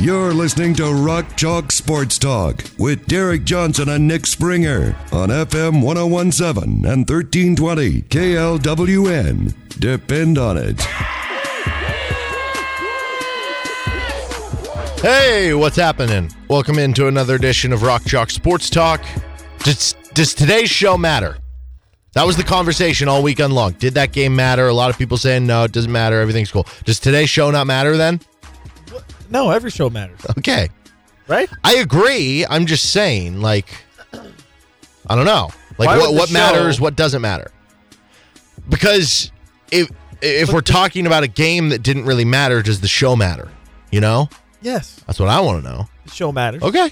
You're listening to Rock Chalk Sports Talk with Derek Johnson and Nick Springer on FM 1017 and 1320 KLWN. Depend on it. Hey, what's happening? Welcome into another edition of Rock Chalk Sports Talk. Does, does today's show matter? That was the conversation all weekend long. Did that game matter? A lot of people saying no, it doesn't matter. Everything's cool. Does today's show not matter then? No, every show matters, Okay. right? I agree. I'm just saying, like, I don't know. Like, Why what, would the what show- matters, what doesn't matter? Because if if we're talking about a game that didn't really matter, does the show matter? You know? Yes, That's what I want to know. the show matters. Okay.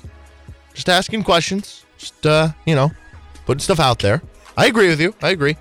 Just asking questions. Just uh, you know, putting stuff out there. I agree with you. I agree.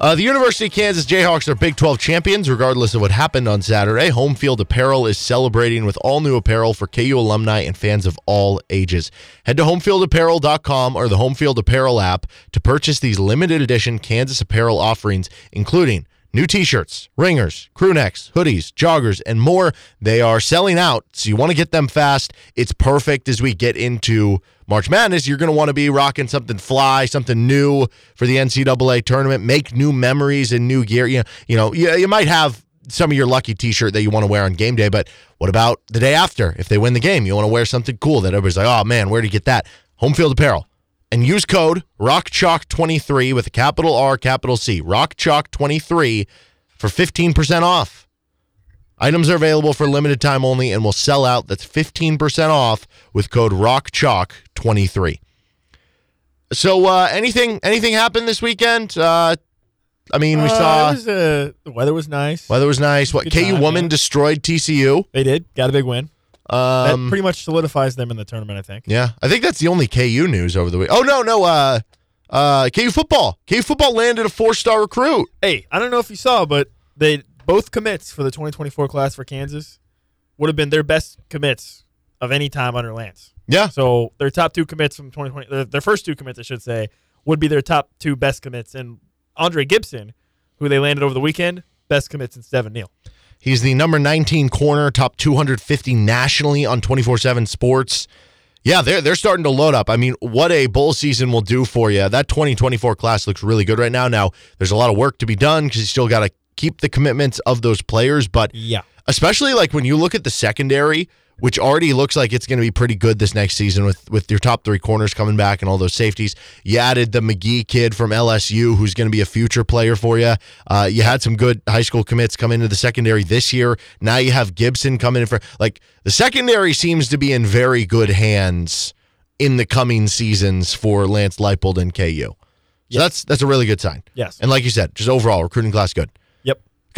Uh, the University of Kansas Jayhawks are Big 12 champions, regardless of what happened on Saturday. Home Field Apparel is celebrating with all new apparel for KU alumni and fans of all ages. Head to homefieldapparel.com or the Home Field Apparel app to purchase these limited edition Kansas apparel offerings, including new t shirts, ringers, crew necks, hoodies, joggers, and more. They are selling out, so you want to get them fast. It's perfect as we get into March Madness. You're going to want to be rocking something fly, something new for the NCAA tournament. Make new memories and new gear. You know, you know, you, you might have some of your lucky T-shirt that you want to wear on game day, but what about the day after? If they win the game, you want to wear something cool that everybody's like, "Oh man, where would you get that?" Home Field Apparel. And use code ROCKCHALK23 with a capital R, capital C. ROCKCHALK23 for 15% off. Items are available for limited time only and will sell out. That's 15% off with code ROCKCHALK23. So uh, anything anything happened this weekend? Uh, I mean, we Uh, saw was, uh, the weather was nice. weather was nice. What Good KU time, woman yeah. destroyed TCU. They did got a big win. that Um, pretty much solidifies them in the tournament. I think. yeah, I think that's the only KU news over the week. Oh no, no, uh, uh, KU football. KU football landed a four star recruit. Hey, I don't know if you saw, but they both commits for the 2024 class for Kansas would have been their best commits of any time under Lance. Yeah, So their top two commits from 2020, their, their first two commits, I should say, would be their top two best commits. And Andre Gibson, who they landed over the weekend, best commits in Devin Neal. He's the number 19 corner, top 250 nationally on 24/7 Sports. Yeah, they're they're starting to load up. I mean, what a bowl season will do for you. That 2024 class looks really good right now. Now, there's a lot of work to be done because you still got to keep the commitments of those players, but Yeah. especially like when you look at the secondary, which already looks like it's going to be pretty good this next season with with your top three corners coming back and all those safeties. You added the McGee kid from LSU, who's going to be a future player for you. Uh, you had some good high school commits come into the secondary this year. Now you have Gibson coming in for like the secondary seems to be in very good hands in the coming seasons for Lance Leipold and KU. So that's that's a really good sign. Yes. And like you said, just overall recruiting class good.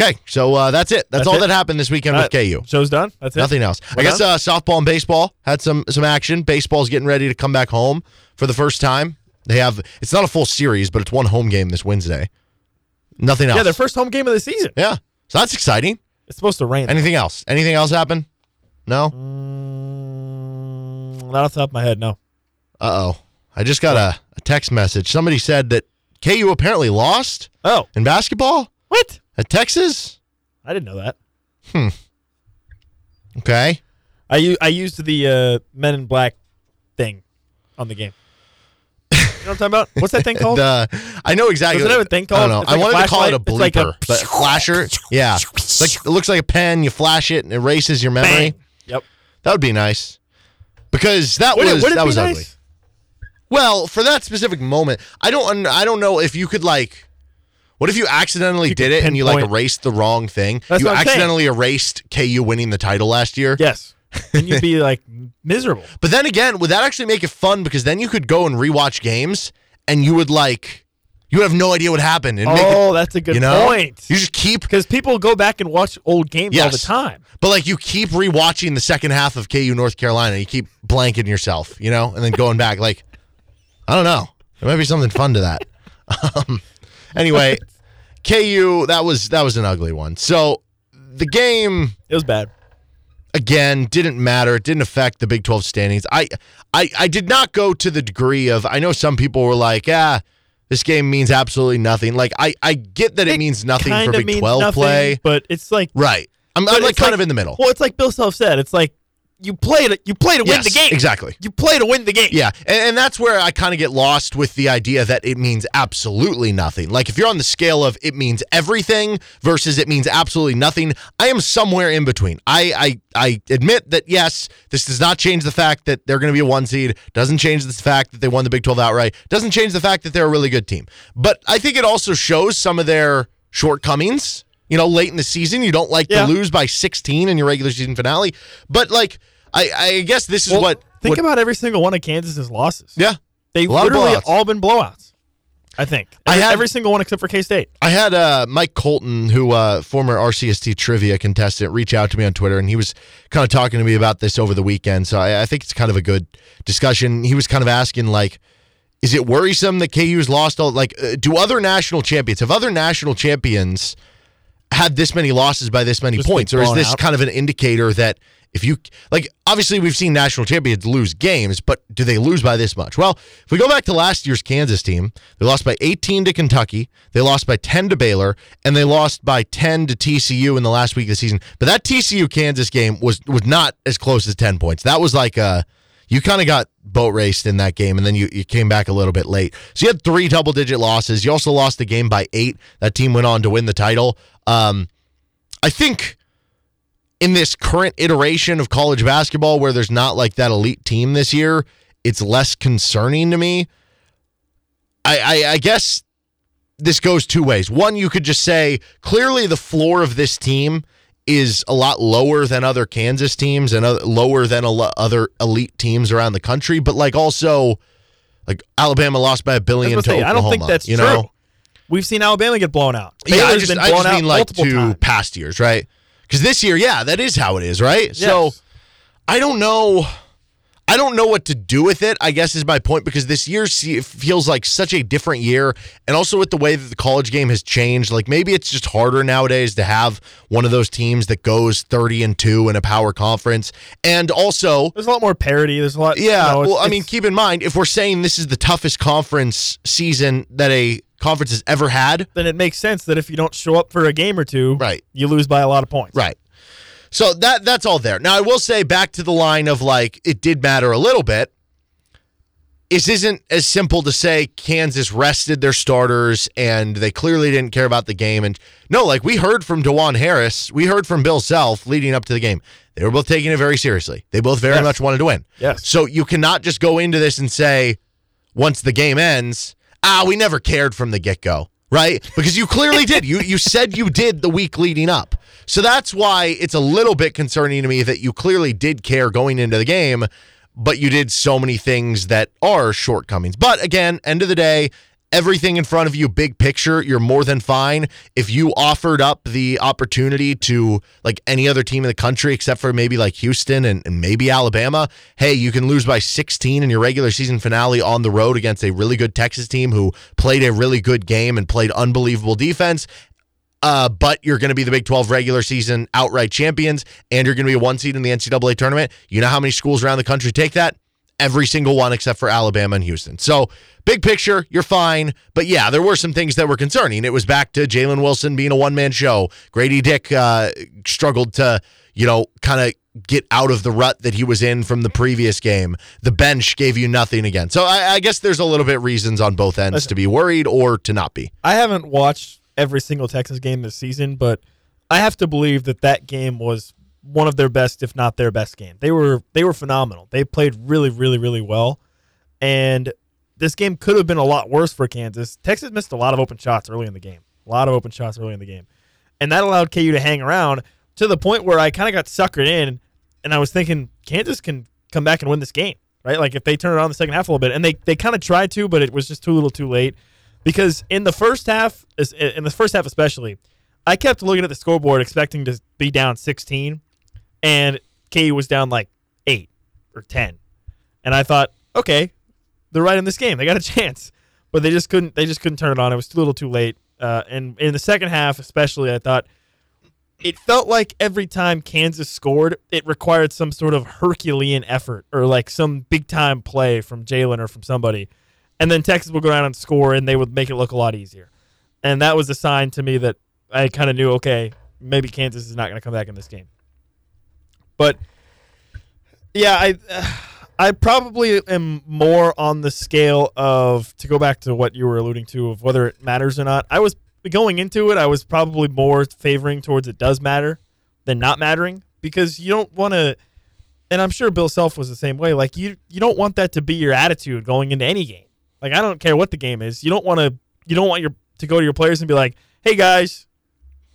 Okay, so uh, that's it. That's, That's all it. that happened this weekend Uh, with KU. Show's done. That's it. Nothing else. I We're guess uh, softball and baseball had some some action. Baseball's getting ready to come back home for the first time. They have it's not a full series, but it's one home game this Wednesday. Nothing else. Yeah, their first home game of the season. Yeah, so that's exciting. It's supposed to rain. Anything else? Anything else happen? No. Mm, not off the top of my head, no. Uh oh. I just got a, a text message. Somebody said that KU apparently lost Oh, in basketball what? At Texas. I didn't know that. Hmm. Okay. I u- I used the uh, Men in Black thing on the game. You know what I'm talking about? What's that thing called? The, I know exactly. Doesn't it have a thing I don't called- know. it's I wanted to call it a? It's like a- but flasher. Yeah, It's like it looks like a pen. You flash it and it erases your memory. Bang. Yep. That would be nice because that Would it- was would it that was nice? ugly. Well, for that specific moment, I don't. I don't know if you could like. What if you accidentally You did it and you like erased the wrong thing? That's you I'm saying. accidentally erased KU winning the title last year. Yes. And you'd be like miserable. But then again, would that actually make it fun? Because then you could go and rewatch games and you would like You have no idea what happened. And Oh, it- that's a good you know? point. You just keep Because people go back and watch old games all the time. But like you keep rewatching the second half of KU North Carolina, you keep blanking yourself, you know, and then going back. Like, I don't know, there might be something fun to that. Um, anyway, KU that was that was an ugly one. So the game It was bad. again didn't matter. It didn't affect the Big Twelve standings. I I I did not go to the degree of. I know some people were like, ah. This game means absolutely nothing. Like I, I get that it, means nothing for Big means Twelve nothing, play. but it's like Right. I'm, I'm like kind of in the middle. Well, it's like Bill Self said. It's like you play to you play to win Yes, the game. exactly. You play to win the game. Yeah, and, and that's where I kind of get lost with the idea that it means absolutely nothing. Like if you're on the scale of it means everything versus it means absolutely nothing, I am somewhere in between. I I, I admit that yes, this does not change the fact that they're going to be a one seed. Doesn't change the fact that they won the Big 12 outright. Doesn't change the fact that they're a really good team. But I think it also shows some of their shortcomings. You know, late in the season, you don't like Yeah. to lose by 16 in your regular season finale. But like, I, I guess this is Well, what. think what- about every single one of Kansas's losses. Yeah. They've A lot of literally all been blowouts. I think. I Every, had- every single one except for K State. I had uh, Mike Colton, who uh, former RCST trivia contestant, reach out to me on Twitter, and he was kind of talking to me about this over the weekend. So I, I think it's kind of a good discussion. He was kind of asking like, is it worrisome that KU's lost all? Like, uh, do other national champions have other national champions had this many losses by this many Just points, or is this out. kind of an indicator that if you like, obviously we've seen national champions lose games, but do they lose by this much? Well, if we go back to last year's Kansas team, they lost by 18 to Kentucky, they lost by 10 to Baylor, and they lost by 10 to TCU in the last week of the season. But that TCU Kansas game was was not as close as 10 points. That was like a you kind of got boat raced in that game, and then you, you came back a little bit late. So you had three double digit losses. You also lost the game by eight. That team went on to win the title. Um, I think in this current iteration of college basketball, where there's not like that elite team this year, it's less concerning to me. I, I, I guess this goes two ways. One, you could just say clearly the floor of this team is a lot lower than other Kansas teams and other, lower than other elite teams around the country. But like also, like Alabama lost by a billion to gonna I don't think that's you true. know? We've seen Alabama get blown out. yeah, I Baylor's just, been I just mean out like to times. past years, right? Because this year, yeah, that is how it is, right? So I don't know. I don't know what to do with it. I guess is my point because this year feels like such a different year, and also with the way that the college game has changed. Like maybe it's just harder nowadays to have one of those teams that goes thirty and two in a power conference, and also There's a lot more parity. There's a lot. yeah. you know, well, I mean, keep in mind if we're saying this is the toughest conference season that a conference has ever had, then it makes sense that if you don't show up for a game or two, Right. you lose by a lot of points. Right. So that that's all there. Now I will say back to the line of like it did matter a little bit. This isn't as simple to say Kansas rested their starters and they clearly didn't care about the game. And no, like we heard from Dajuan Harris, we heard from Bill Self leading up to the game. They were both taking it very seriously. They both very Yes. much wanted to win. Yes. So you cannot just go into this and say, once the game ends, ah, we never cared from the get go, right? Because you clearly did. You you said you did the week leading up. So that's why it's a little bit concerning to me that you clearly did care going into the game, but you did so many things that are shortcomings. But again, end of the day, everything in front of you, big picture, you're more than fine. If you offered up the opportunity to like any other team in the country, except for maybe like Houston and, and maybe Alabama, hey, you can lose by 16 in your regular season finale on the road against a really good Texas team who played a really good game and played unbelievable defense. Uh, but you're going to be the Big 12 regular season outright champions, and you're going to be a one seed in the NCAA tournament. You know how many schools around the country take that? Every single one except for Alabama and Houston. So, big picture, you're fine. But yeah, there were some things that were concerning. It was back to Jalen Wilson being a one man show. Grady Dick uh, struggled to, you know, kind of get out of the rut that he was in from the previous game. The bench gave you nothing again. So, I, I guess there's a little bit reasons on both ends to be worried or to not be. I haven't watched every single Texas game this season, but I have to believe that that game was one of their best, if not their best game. They were they were phenomenal. They played really, really, really well, and this game could have been a lot worse for Kansas. Texas missed a lot of open shots early in the game. A lot of open shots early in the game, and that allowed KU to hang around to the point where I kind of got suckered in, and I was thinking Kansas can come back and win this game, right? Like if they turn it on the second half a little bit, and they they kind of tried to, but it was just too little, too late. because in the first half, in the first half especially, I kept looking at the scoreboard expecting to be down 16, and KU was down like eight or 10, and I thought, okay, they're right in this game. They got a chance, but they just couldn't. They just couldn't turn it on. It was a little, too late. Uh, and in the second half, especially, I thought it felt like every time Kansas scored, it required some sort of Herculean effort or like some big time play from Jalen or from somebody. And then Texas would go down and score and they would make it look a lot easier. And that was a sign to me that I kind of knew, okay, maybe Kansas is not going to come back in this game. But yeah, I I probably am more on the scale of to go back to what you were alluding to of whether it matters or not. I was going into it, I was probably more favoring towards it does matter than not mattering because you don't want to. And I'm sure Bill Self was the same way. Like you, you don't want that to be your attitude going into any game. Like I don't care what the game is. You don't want to. You don't want your to go to your players and be like, "Hey guys,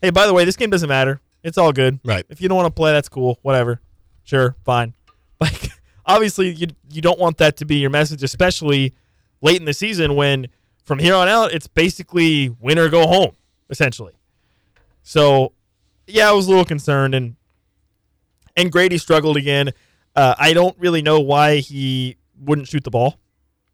hey by the way, this game doesn't matter. It's all good. Right. If you don't want to play, that's cool. Whatever. Sure, fine. Like obviously you you don't want that to be your message, especially late in the season when from here on out it's basically win or go home, essentially. So yeah, I was a little concerned and and Grady struggled again. Uh, I don't really know why he wouldn't shoot the ball.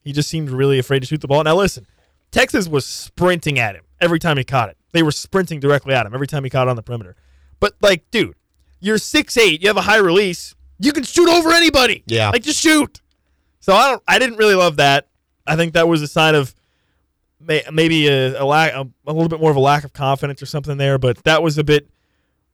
He just seemed really afraid to shoot the ball. Now listen, Texas was sprinting at him every time he caught it. They were sprinting directly at him every time he caught it on the perimeter. But like, dude, you're six eight. You have a high release. You can shoot over anybody. Yeah. like just shoot. So I don't. I didn't really love that. I think that was a sign of may, maybe a, a lack, a, a little bit more of a lack of confidence or something there. But that was a bit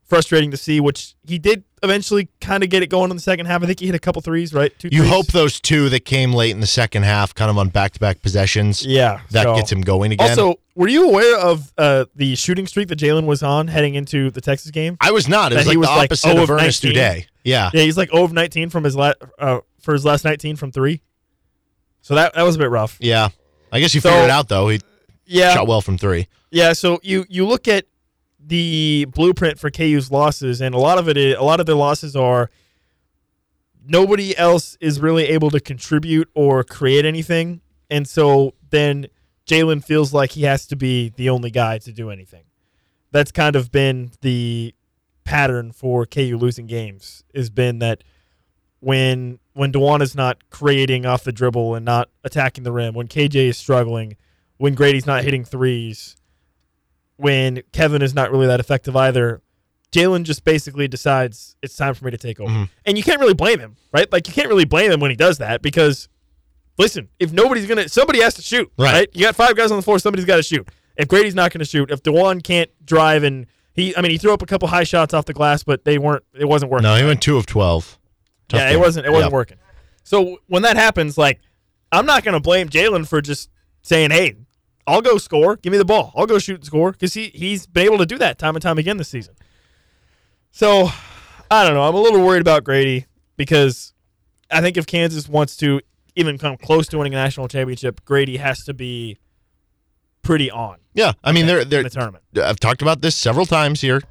frustrating to see. Which he did eventually kind of get it going in the second half. I think he hit a couple threes, right? Two You threes. hope those two that came late in the second half, kind of on back to back possessions, Yeah, that so- gets him going again. Also, were you aware of uh, the shooting streak that Jalen was on heading into the Texas game? I was not. It was he like was the like opposite 0 of of Ernest 19. Udeh. Yeah. Yeah, he's like 0 of 19 from his la- uh, for his last 19 from three. So that that was a bit rough. Yeah. I guess you So- figured it out though. He Yeah, shot well from three. yeah. So you you look at the blueprint for KU's losses, and a lot of it is, a lot of their losses are nobody else is really able to contribute or create anything, and so then Jalen feels like he has to be the only guy to do anything. That's kind of been the pattern for KU losing games. Has been that when when Dajuan is not creating off the dribble and not attacking the rim, when KJ is struggling, when Grady's not hitting threes, when Kevin is not really that effective either, Jalen just basically decides it's time for me to take over. Mhm. And you can't really blame him, right? Like you can't really blame him when he does that because listen, if nobody's gonna somebody has to shoot. Right. Right. You got five guys on the floor, somebody's gotta shoot. If Grady's not gonna shoot, if Dajuan can't drive and he I mean he threw up a couple high shots off the glass, but they weren't it wasn't working. No, he went two of twelve. Tough yeah, it wasn't it wasn't Yeah. working. So when that happens, like I'm not gonna blame Jalen for just saying, "Hey, I'll go score. Give me the ball. I'll go shoot and score," because he he's been able to do that time and time again this season. So I don't know. I'm a little worried about Grady because I think if Kansas wants to even come close to winning a national championship, Grady has to be pretty on Yeah, I mean they're they're the tournament. I've talked about this several times here.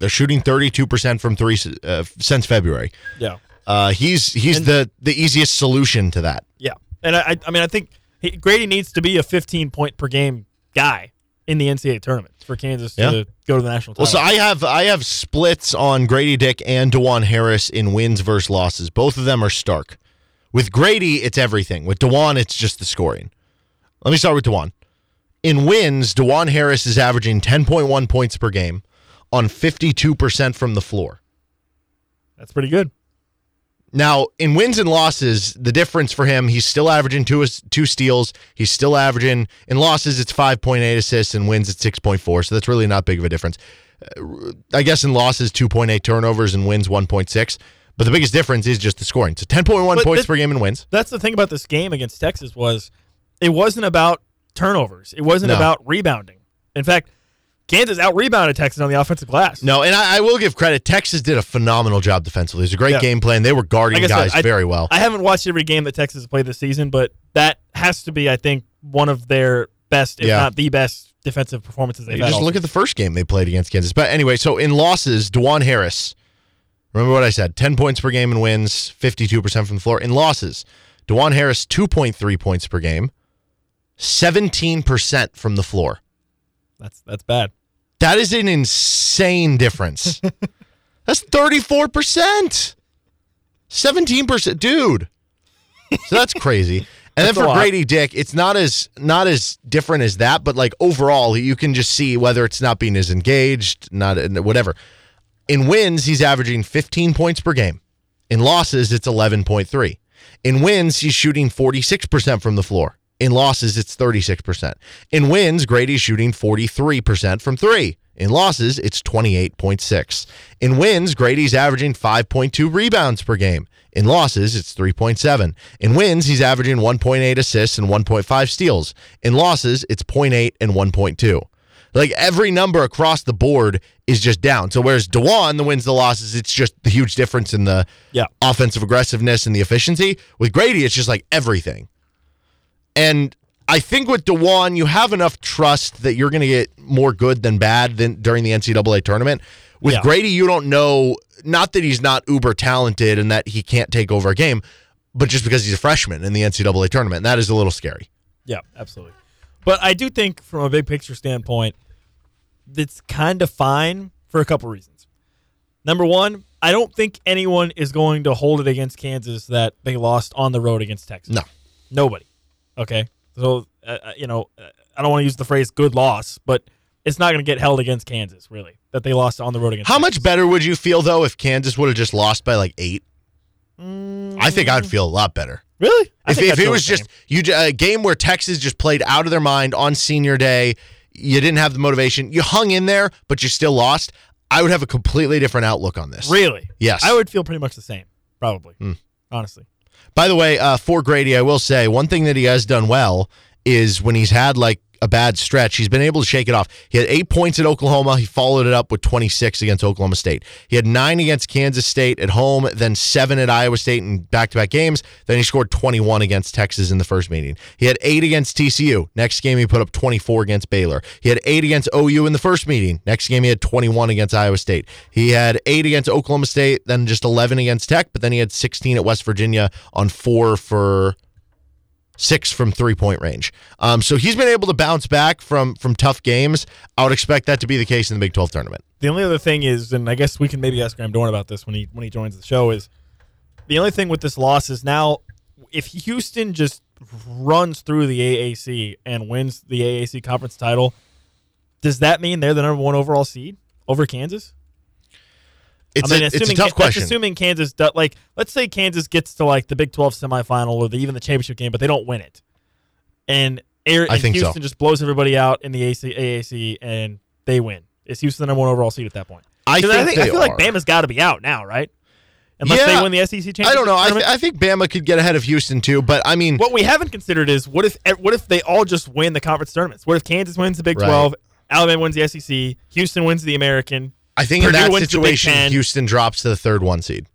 They're shooting 32% from three uh, since February. Yeah. Uh, he's he's And- the the easiest solution to that. Yeah, and I, I- I mean, I think he, Grady needs to be a 15 point per game guy in the NCAA tournament for Kansas Yeah. to go to the national Title. Well, so I have I have splits on Grady Dick and Dajuan Harris in wins versus losses. Both of them are stark. With Grady, it's everything. With Dajuan, it's just the scoring. Let me start with Dajuan. In wins, Dajuan Harris is averaging 10.1 points per game on 52% from the floor. That's pretty good. Now, in wins and losses, the difference for him, he's still averaging two two steals. He's still averaging in losses, it's five point eight assists, and wins it's six point four. So that's really not big of a difference. Uh, I guess in losses, two point eight turnovers, and wins one point six. But the biggest difference is just the scoring. So ten point one But points that- per game in wins. That's the thing about this game against Texas was it wasn't about turnovers. It wasn't No. about rebounding. In fact, Kansas out rebounded Texas on the offensive glass. No, and I, I will give credit. Texas did a phenomenal job defensively. It was a great Yeah. game plan. They were guarding Like I said, guys I- very well. I haven't watched every game that Texas has played this season, but that has to be, I think, one of their best, if Yeah. not the best, defensive performances they've You had. just look at the first game they played against Kansas. But anyway, so in losses, Dajuan Harris, remember what I said 10 points per game in wins, 52% from the floor. In losses, Dajuan Harris, 2.3 points per game 17% from the floor. That's that's bad. That is an insane difference. that's 34%. 17%, dude. So that's crazy. And That's then for lot. Grady Dick, it's not as not as different as that, but like overall, you can just see whether it's not being as engaged, not whatever. In wins, he's averaging 15 points per game. In losses, it's 11.3. In wins, he's shooting 46% from the floor. In losses, it's 36%. In wins, Grady's shooting 43% from three. In losses, it's 28.6. In wins, Grady's averaging 5.2 rebounds per game. In losses, it's 3.7. In wins, he's averaging 1.8 assists and 1.5 steals. In losses, it's 0.8 and 1.2. Like every number across the board is just down. So whereas Dajuan, the wins, the losses, it's just the huge difference in the Yeah. offensive aggressiveness and the efficiency. With Grady, it's just like everything. And I think with Dajuan, you have enough trust that you're going to get more good than bad than during the NCAA tournament. With Yeah. Grady, you don't know. Not that he's not uber talented and that he can't take over a game, but just because he's a freshman in the NCAA tournament, that is a little scary. Yeah, absolutely. But I do think, from a big picture standpoint, it's kind of fine for a couple reasons. Number one, I don't think anyone is going to hold it against Kansas that they lost on the road against Texas. No. Nobody. Okay. So, uh, uh, you know, uh, I don't want to use the phrase good loss, but it's not going to get held against Kansas, really, that they lost on the road against How Texas. much better would you feel though if Kansas would have just lost by like eight? I think I'd feel a lot better. Really? I If, if it was just you a game where Texas just played out of their mind on senior day, you didn't have the motivation, you hung in there, but you still lost. I would have a completely different outlook on this. Really? Yes. I would feel pretty much the same, probably, Hmm. honestly. By the way, uh, for Grady, I will say one thing that he has done well is when he's had like a bad stretch, he's been able to shake it off. He had eight points at Oklahoma. He followed it up with 26 against Oklahoma State. He had nine against Kansas State at home, then seven at Iowa State in back to back games. Then he scored 21 against Texas in the first meeting. He had eight against TCU. Next game, he put up 24 against Baylor. He had eight against OU in the first meeting. Next game, he had 21 against Iowa State. He had eight against Oklahoma State, then just 11 against Tech, but then he had 16 at West Virginia on four for six from three point range. Um, so he's been able to bounce back from from tough games. I would expect that to be the case in the Big 12 tournament. The only other thing is, and I guess we can maybe ask Graham Dorn about this when he when he joins the show, is the only thing with this loss is now if Houston just runs through the AAC and wins the AAC conference title, does that mean they're the number one overall seed over Kansas? It's, I mean, a, it's a assuming tough question. assuming Kansas, do, like, let's say Kansas gets to like the Big Twelve semifinal or the, even the championship game, but they don't win it, and, Air, and think so. Houston just blows everybody out in the AC, AAC and they win. Is Houston the number one overall seed at that point? I think, I, think, I feel like. Bama's got to be out now, right? Unless Yeah. they win the SEC championship. I don't know. I, th- I think Bama could get ahead of Houston too, but I mean, what we haven't considered is what if what if they all just win the conference tournaments? What if Kansas wins the Big Right. Twelve, Alabama wins the SEC, Houston wins the American? I think Purdue in that wins the Big situation, Houston drops to the third one seed.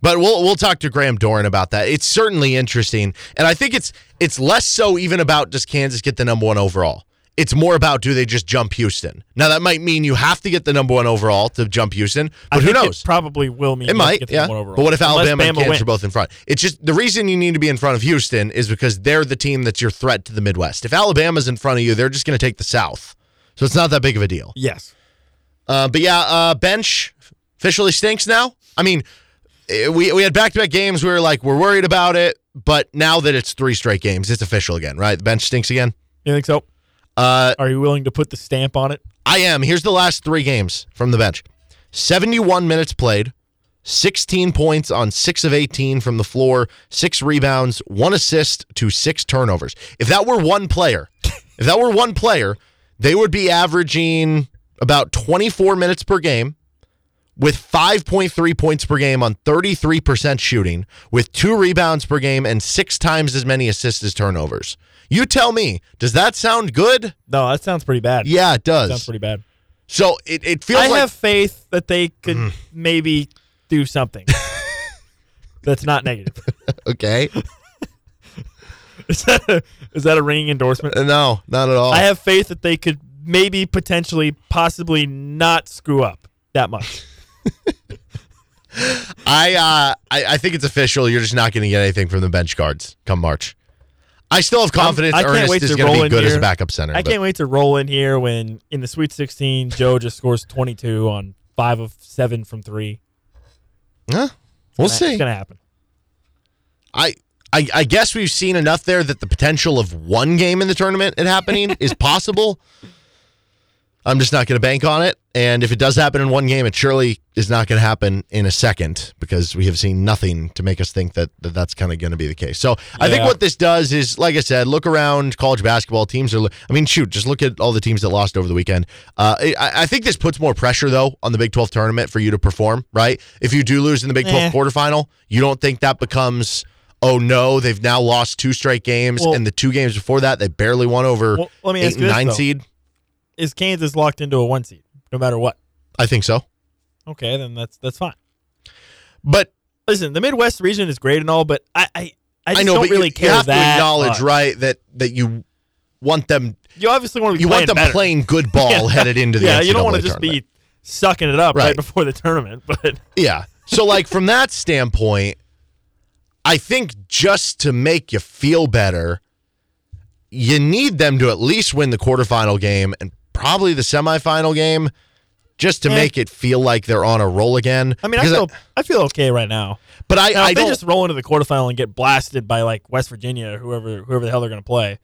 But we'll we'll talk to Graham Doran about that. It's certainly interesting, and I think it's it's less so even about does Kansas get the number one overall. It's more about do they just jump Houston. Now that might mean you have to get the number one overall to jump Houston, I but who think knows? It probably will mean It you have to might, get the yeah. overall. But what if Unless Alabama and Kansas are both in front? It's just the reason you need to be in front of Houston is because they're the team that's your threat to the Midwest. If Alabama's in front of you, they're just going to take the South. So it's not that big of a deal. Yes. Uh, but yeah, uh, bench officially stinks now. I mean, eh, we we had back to back games. We were like, we're worried about it, but now that it's three straight games, it's official again, right? The bench stinks again. You think so? Uh, Are you willing to put the stamp on it? I am. Here's the last three games from the bench 71 minutes played, 16 points on six of 18 from the floor, six rebounds, one assist to six turnovers. If that were one player, if that were one player, they would be averaging about 24 minutes per game with 5.3 points per game on 33% shooting, with two rebounds per game and six times as many assists as turnovers. You tell me, does that sound good? No, that sounds pretty bad. Yeah, it does. sounds pretty bad. So it, it feels I like have faith that they could Mm-hmm. maybe do something that's not negative. okay. Is that a, is that a ringing endorsement? No, not at all. I have faith that they could maybe potentially possibly not screw up that much. I uh I, I think it's official. You're just not going to get anything from the bench guards come March. I still have confidence I can't Ernest wait is to going to roll be in good as a here. backup center. I but- can't wait to roll in here when in the Sweet 16, Joe just scores 22 on five of seven from three. Huh? We'll It's see. It's gonna happen. I, I I guess we've seen enough there that the potential of one game in the tournament it happening is possible. I'm just not going to bank on it. And if it does happen in one game, it surely is not going to happen in a second because we have seen nothing to make us think that, that that's kind of going to be the case. So I think what this does is, like I said, look around college basketball teams are. I mean, shoot, just look at all the teams that lost over the weekend. Uh, I, I think this puts more pressure though on the Big 12 tournament for you to perform. Right? If you do lose in the Big 12 Eh. quarterfinal, you don't think that becomes. Oh no! They've now lost two straight games, Well- and the two games before that, they barely won over Well, eight and this, nine though. seed. Is Kansas locked into a one seed no matter what? I think so. Okay, then that's that's fine. But Listen, the Midwest region is great and all, but I I, I just I know, don't really you, care you have that to acknowledge, much. right, that that you want them, You obviously want to be you want playing them better. playing good ball headed into the yeah, you don't want want to just be sucking it up right. Right. before the tournament, but yeah. So like from that standpoint, I think just to make you feel better, you need them to at least win the quarterfinal game and probably the semifinal game, just to Eh. make it feel like they're on a roll again. I mean, I feel I feel okay right now. but I, Now, I they just roll into the quarterfinal and get blasted by like West Virginia or whoever whoever the hell they're going to play,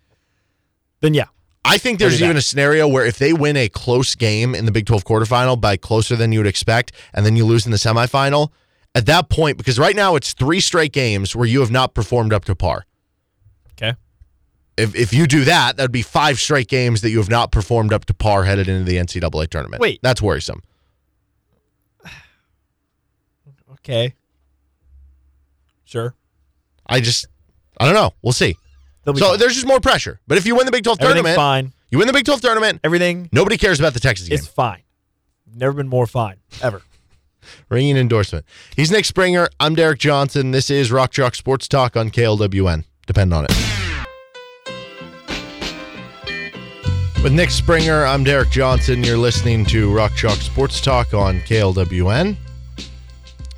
then yeah, I think there's even that. a scenario where if they win a close game in the Big 12 quarterfinal by closer than you would expect, and then you lose in the semifinal, at that point, because right now it's three straight games where you have not performed up to par. If, if you do that, that would be five straight games that you have not performed up to par headed into the NCAA tournament. Wait. That's worrisome. Okay. Sure. I just, I don't know. We'll see. So fine. there's just more pressure. But if you win the Big 12 tournament, fine. you win the Big 12 tournament, Everything nobody cares about the Texas game. is fine. Never been more fine ever. Ringing endorsement. He's Nick Springer. I'm Derek Johnson. This is Rock Chalk Sports Talk on KLWN. Depend on it. With Nick Springer, I'm Derek Johnson. You're listening to Rock Chalk Sports Talk on KLWN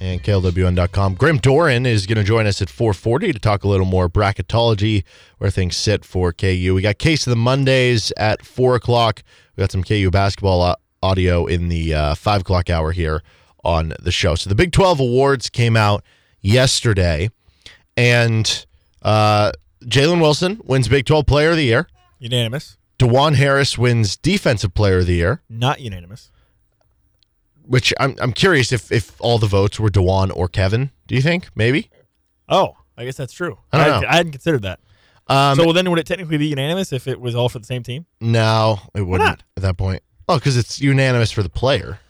and KLWN.com. Graham Doran is going to join us at 440 to talk a little more bracketology, where things sit for KU. We got Case of the Mondays at 4 o'clock. We got some KU basketball audio in the uh, 5 o'clock hour here on the show. So the Big 12 awards came out yesterday, and uh, Jalen Wilson wins Big 12 Player of the Year. Unanimous. Dajuan Harris wins Defensive Player of the Year, Not unanimous. which I'm, I'm curious if, if all the votes were Dajuan or Kevin. Do you think? Maybe? Oh, I guess that's true. I don't hadn't- know. I hadn't considered that. Um, so then would it technically be unanimous if it was all for the same team? no, it wouldn't at that point. Oh, because it's unanimous for the player.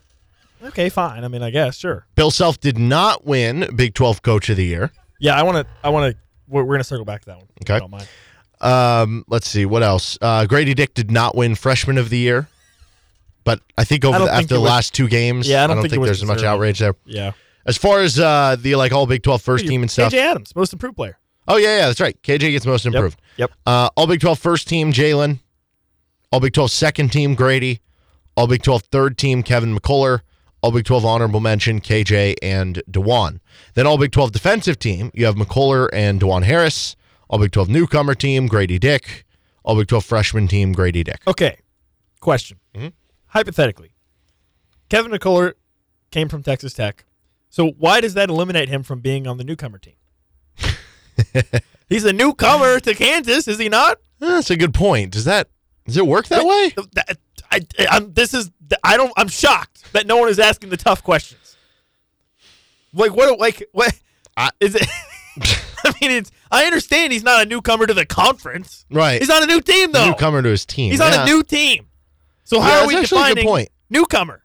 Okay, fine. I mean, I guess sure. Bill Self did not win Big 12 Coach of the Year. Yeah, I want to. I want to. We're, we're gonna circle back to that one. Okay. Don't. Um, let's see what else. Uh, Grady Dick did not win Freshman of the Year, but I think over I the, think after the was- last two games, Yeah, I don't think it think was there's much outrage there. Yeah. As far as uh, the like all Big 12 first team and stuff. KJ Adams, most improved player. Oh yeah, yeah, that's right. KJ gets most improved. Yep. Uh, all Big 12 first team Jalen, All Big 12 second team Grady, All Big 12 third team Kevin McCullar, All Big 12 honorable mention KJ and Dajuan. Then All Big 12 defensive team you have McCullar and Dajuan Harris. All Big 12 newcomer team Grady Dick. All Big 12 freshman team Grady Dick. Okay. Question. Mm-hmm. Hypothetically, Kevin McCullar came from Texas Tech. So why does that eliminate him from being on the newcomer team? He's a newcomer to Kansas, is he not? That's a good point. Does that does it work that way? That- I, I'm, this is I don't. I'm shocked that no one is asking the tough questions. Like what? Like what? I- is it? I mean, it's. I understand he's not a newcomer to the conference. Right. He's on a new team though. newcomer to his team. He's on Yeah. a new team. So how Yeah, are we actually a good defining point. newcomer?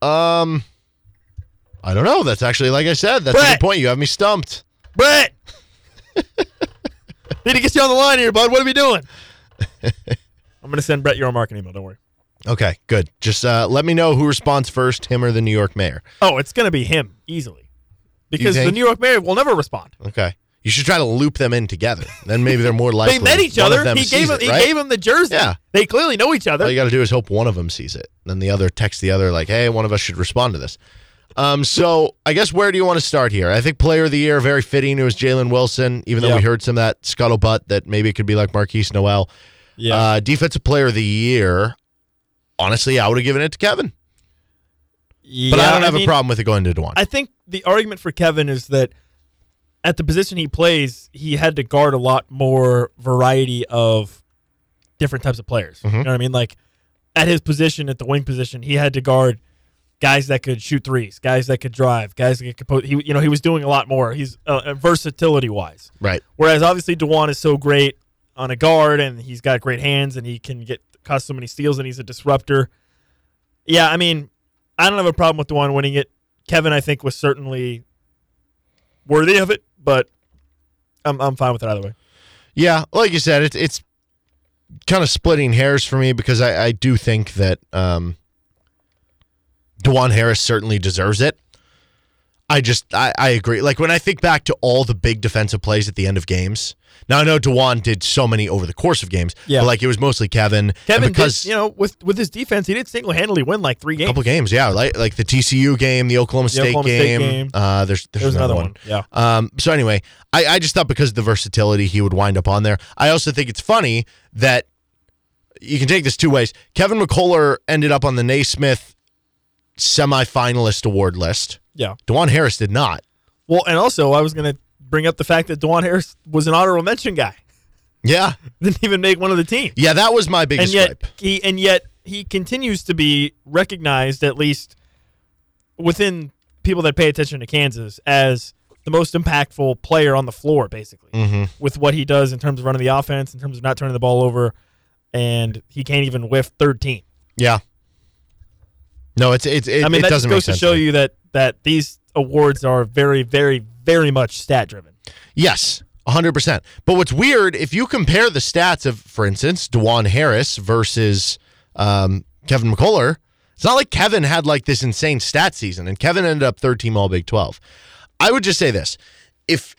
Um, I don't know. That's actually like I said. That's a good point. You have me stumped. Brett. Need to get you on the line here, bud. What are we doing? I'm gonna send Brett your own marketing email. Don't worry. Okay, good. Just uh, let me know who responds first, him or the New York mayor. Oh, it's gonna be him easily, because the? New York Mayor will never respond. Okay. You should try to loop them in together. Then maybe they're more likely. To They met each other. He gave him. it, He right? gave him the jersey. Yeah. They clearly know each other. All you got to do is hope one of them sees it. Then the other texts the other like, "Hey, one of us should respond to this." Um, so I guess where do you want to start here? I think player of the year, very fitting. It was Jalen Wilson, even though Yeah. we heard some of that scuttlebutt that maybe it could be like Markquis Nowell. Yeah. Uh, defensive player of the year. Honestly, I would have given it to Kevin, yeah, but I don't have mean, a problem with it going to Dajuan. I think the argument for Kevin is that at the position he plays, he had to guard a lot more variety of different types of players. You know what I mean? Like at his position, at the wing position, he had to guard guys that could shoot threes, guys that could drive, guys that could put. He, you know, he was doing a lot more. He's uh, versatility wise. right. Whereas obviously Dajuan is so great on a guard and he's got great hands and he can get cause so many steals and he's a disruptor. Yeah, I mean, I don't have a problem with Dajuan winning it. Kevin, I think, was certainly worthy of it, but I'm I'm fine with it either way. Yeah, like you said, it's it's kind of splitting hairs for me because I, I do think that um, Dajuan Harris certainly deserves it. I just I, I agree. Like when I think back to all the big defensive plays at the end of games. Now I know Dajuan did so many over the course of games, Yeah. but like it was mostly Kevin. Kevin, and because did, you know, with with his defense, he did single handedly win like three a games. couple games, yeah, like like the TCU game, the Oklahoma State Oklahoma State game. game. Uh, there's there's, There's another one. Yeah. um, so anyway, I, I just thought because of the versatility he would wind up on there. I also think it's funny that you can take this two ways. Kevin McCullar ended up on the Naismith semifinalist award list. Yeah. Dajuan Harris did not. Well, and also I was gonna bring up the fact that Dajuan Harris was an honorable mention guy. Yeah. Didn't even make one of the team. Yeah, that was my biggest and yet gripe. he and yet he continues to be recognized at least within people that pay attention to Kansas as the most impactful player on the floor, basically, Mm-hmm. with what he does in terms of running the offense, in terms of not turning the ball over, and he can't even whiff 13. Yeah. No, it's it's it, I mean, it that doesn't goes to show you that that these awards are very, very, very much stat driven. Yes, 100%. But what's weird, if you compare the stats of, for instance, Dajuan Harris versus um, Kevin McCullar, it's not like Kevin had like this insane stat season, and Kevin ended up third team All Big 12. I would just say this. If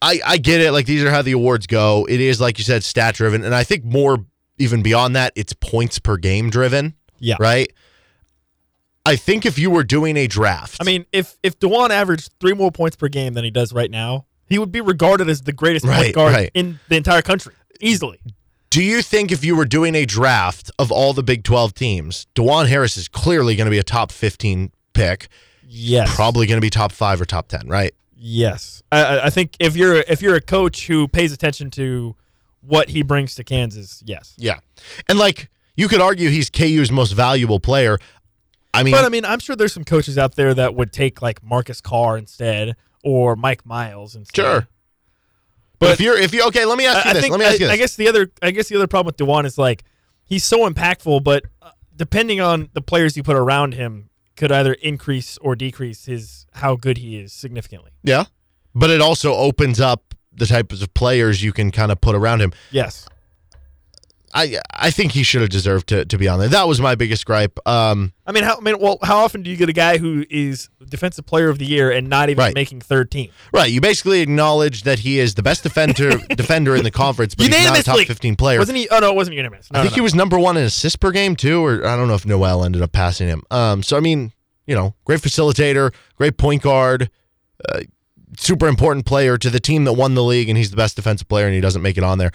I, I get it, like these are how the awards go. It is, like you said, stat driven. And I think more, even beyond that, it's points per game driven, Yeah. right? I think if you were doing a draft, I mean, if if Dajuan averaged three more points per game than he does right now, he would be regarded as the greatest Right, point guard right. in the entire country easily. Do you think if you were doing a draft of all the Big 12 teams, Dajuan Harris is clearly going to be a top 15 pick, Yes, probably going to be top 5 or top 10, right? Yes, I- I, I think if you're if you're a coach who pays attention to what he brings to Kansas, yes. Yeah. And like you could argue he's KU's most valuable player. I mean, But I mean, I'm sure there's some coaches out there that would take like Marcus Carr instead or Mike Miles instead. sure. But, But if you're if you okay, let me ask I, you I this. think let me ask I, you this. I guess the other I guess the other problem with Dajuan is like he's so impactful, but uh, depending on the players you put around him, could either increase or decrease his how good he is significantly. yeah. But it also opens up the types of players you can kind of put around him. Yes. I I think he should have deserved to, to be on there. That was my biggest gripe. Um, I mean, how I mean, well, how often do you get a guy who is defensive player of the year and not even Right. making third team? right. You basically acknowledge that he is the best defender defender in the conference, but he's not a top Unanimously. 15 player. Wasn't he? Oh no, it wasn't unanimous. No, I think no, he was number one in assists per game too, or I don't know if Nowell ended up passing him. Um, so I mean, you know, great facilitator, great point guard, uh, super important player to the team that won the league, and he's the best defensive player, and he doesn't make it on there.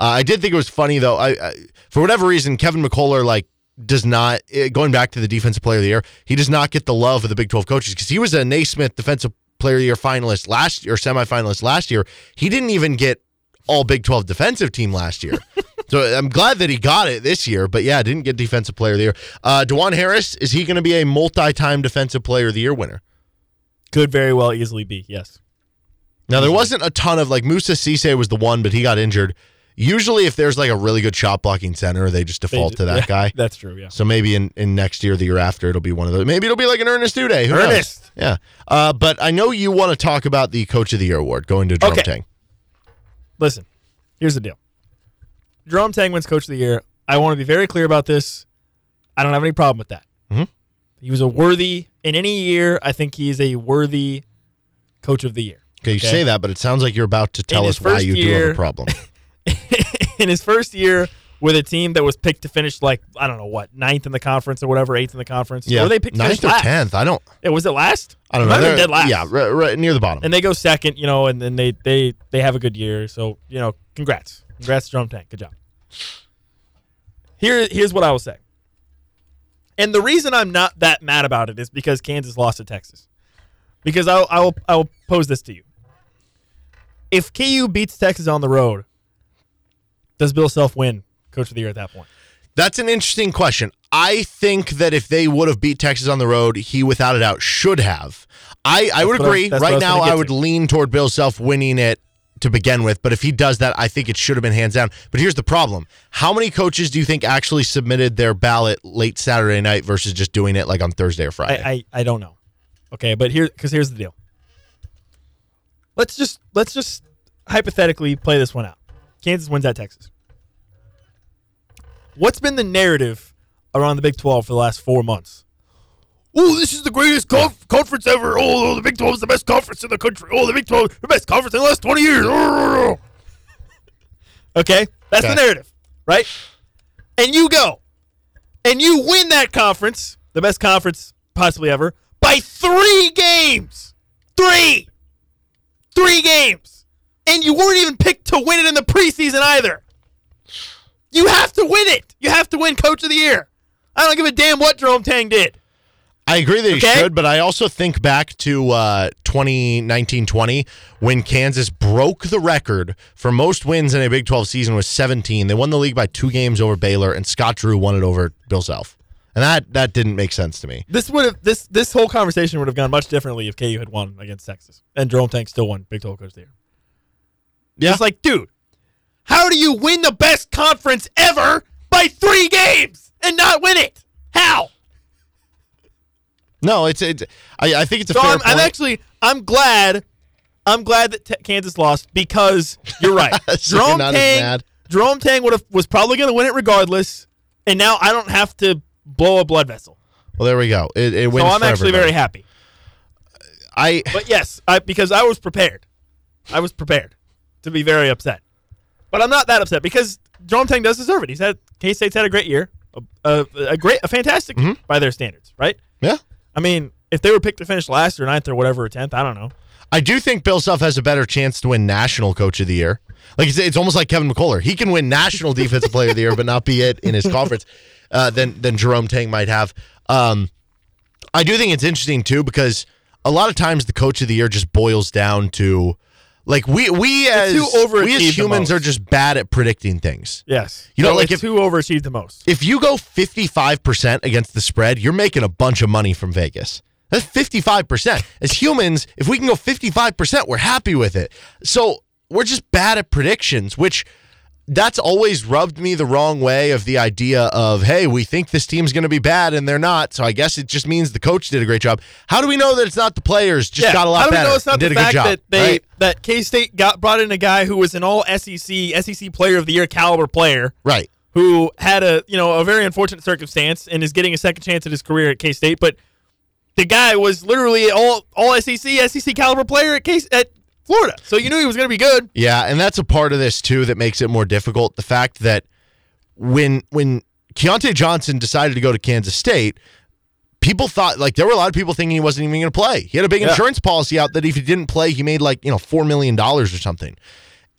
Uh, I did think it was funny though. I, I for whatever reason, Kevin McCullar like does not eh, going back to the defensive player of the year. He does not get the love of the Big Twelve coaches because he was a Naismith defensive player of the year finalist last year, or semifinalist last year. He didn't even get all Big 12 defensive team last year. so I'm glad that he got it this year, but yeah, didn't get defensive player of the year. Uh, Dajuan Harris, is he going to be a multi-time defensive player of the year winner? could very well easily be. Yes. Now, there wasn't a ton of like Moussa Cisse was the one, but he got injured. Usually, if there's like a really good shot blocking center, they just default to that Yeah, guy. That's true. Yeah. So maybe in, in next year, the year after, it'll be one of those. Maybe it'll be like an Ernest Udeh. Who knows? Yeah. Uh, but I know you want to talk about the Coach of the Year award going to Jerome Okay. Tang. Listen, here's the deal. Jerome Tang wins Coach of the Year. I want to be very clear about this. I don't have any problem with that. Mhm. He was a worthy in any year. I think he is a worthy Coach of the Year. Okay, you Okay. say that, but it sounds like you're about to tell In us why you do have a problem. in his first year with a team that was picked to finish like I don't know what ninth in the conference or whatever, eighth in the conference. Yeah, or they picked ninth or last. tenth. I don't. It was it last? I don't know. might have been They're- dead last. Yeah, right, right near the bottom. and they go second, you know, and then they they they have a good year. So you know, congrats, congrats, Jerome Tang, good job. Here, here's what I will say. And the reason I'm not that mad about it is because Kansas lost to Texas. Because I'll I'll I'll pose this to you. If KU beats Texas on the road, does Bill Self win Coach of the Year at that point? That's an interesting question. I think that if they would have beat Texas on the road, he without a doubt should have. I, I would agree. I Right now, I would to. lean toward Bill Self winning it to begin with. But if he does that, I think it should have been hands down. But here's the problem: How many coaches do you think actually submitted their ballot late Saturday night versus just doing it like on Thursday or Friday? I, I, I don't know. Okay, but here because here's the deal. Let's just let's just hypothetically play this one out. Kansas wins at Texas. What's been the narrative around the Big 12 for the last four months? Oh, this is the greatest conf- conference ever. Oh, oh, the Big 12 is the best conference in the country. Oh, the Big 12 the best conference in the last 20 years. Okay, that's the narrative, right? And you go and you win that conference, the best conference possibly ever, by three games. Three. Three games. And you weren't even picked to win it in the preseason either. You have to win it. You have to win Coach of the Year. I don't give a damn what Jerome Tang did. I agree that he Okay? should, but I also think back to uh, 2019-20 when Kansas broke the record for most wins in a Big 12 season was 17. They won the league by two games over Baylor, and Scott Drew won it over Bill Self. And that that didn't make sense to me. This would have this this whole conversation would have gone much differently if KU had won against Texas and Jerome Tang still won Big 12 Coach of the Year. Yeah. It's like, dude, how do you win the best conference ever by three games and not win it? How? No, it's it's. I, I think it's a So fair I'm, I'm actually I'm glad I'm glad that Te- Kansas lost because you're right. So you're Jerome Tang. Jerome Tang would have was probably going to win it regardless, and now I don't have to blow a blood vessel. well, there we go. It, it wins So I'm actually everybody. very happy. I But yes, I because I was prepared. I was prepared to be very upset. But I'm not that upset because Jerome Tang does deserve it. He's had K State's had a great year, a, a, a great, a fantastic Mm-hmm. by their standards, right? yeah. I mean, if they were picked to finish last or ninth or whatever or tenth, I don't know. I do think Bill Self has a better chance to win National Coach of the Year. Like it's, it's almost like Kevin McCullar. He can win National Defensive Player of the Year, but not be it in his conference. Uh, than than Jerome Tang might have. Um, I do think it's interesting too because a lot of times the Coach of the Year just boils down to like we we as we as humans are just bad at predicting things. Yes, You know, So like if- who overachieved the most. If you go 55% against the spread, you're making a bunch of money from Vegas. That's 55%. As humans, if we can go 55%, we're happy with it. So we're just bad at predictions, which that's always rubbed me the wrong way of the idea of, hey, we think this team's going to be bad and they're not. So I guess it just means the coach did a great job. How do we know that it's not the players just got a lot better? How do we know it's not the did a good fact job? that they right? that K State got brought in a guy who was an All SEC SEC Player of the Year caliber player right. who had a you know a very unfortunate circumstance and is getting a second chance at his career at K State, but the guy was literally all all SEC SEC caliber player at K at Florida, so you knew he was going to be good. Yeah, and that's a part of this too that makes it more difficult. The fact that when when Keyontae Johnson decided to go to Kansas State, people thought like there were a lot of people thinking he wasn't even going to play. He had a big Yeah. insurance policy out that if he didn't play, he made like you know four million dollars or something.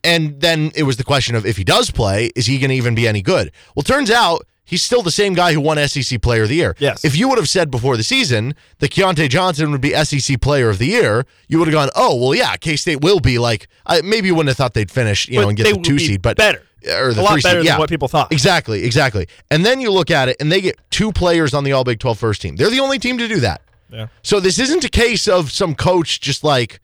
And then it was the question of if he does play, is he going to even be any good? Well, turns out he's still the same guy who won SEC Player of the Year. Yes. If you would have said before the season that Keyontae Johnson would be SEC Player of the Year, you would have gone, oh, well, yeah, K State will be like, I, maybe you wouldn't have thought they'd finish, you know, and get the two seed, but better. or the A lot better seed, than yeah. what people thought. Exactly, exactly. And then you look at it, and they get two players on the All Big 12 first team. They're the only team to do that. Yeah. So this isn't a case of some coach just like,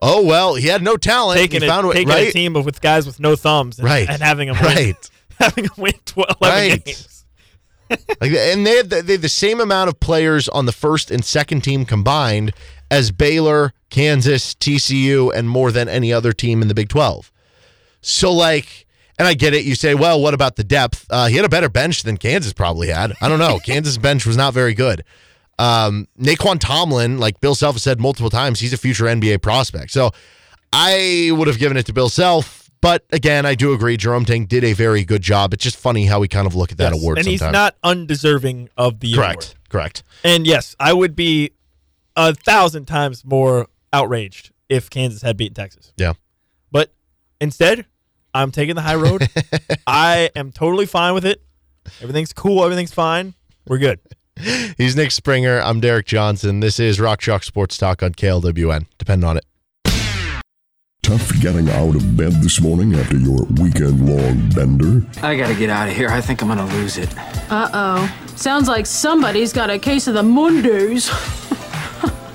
oh well, he had no talent. Taking, he found a way, taking right? a team of, with guys with no thumbs and, Right. and having them win, Right. having them win 12, 11 Right. games. Like, and they have, the, they had the same amount of players on the first and second team combined as Baylor, Kansas, TCU, and more than any other team in the Big 12. So, like, and I get it. You say, well, what about the depth? Uh, he had a better bench than Kansas probably had. I don't know. Kansas' bench was not very good. Um, Nae'Qwan Tomlin, like Bill Self has said multiple times, he's a future NBA prospect. So I would have given it to Bill Self, But again, I do agree. Jerome Tang did a very good job. It's just funny how we kind of look at that Yes, award and sometimes. he's not undeserving of the correct. award. Correct. And yes, I would be a thousand times more outraged if Kansas had beaten Texas. Yeah. But instead, I'm taking the high road. I am totally fine with it. Everything's cool. Everything's fine. We're good. He's Nick Springer. I'm Derek Johnson. This is Rock Chalk Sports Talk on KLWN. Depend on it. Tough getting out of bed this morning after your weekend long bender? I gotta get out of here. I think I'm gonna lose it. Uh oh. Sounds like somebody's got a case of the Mondays.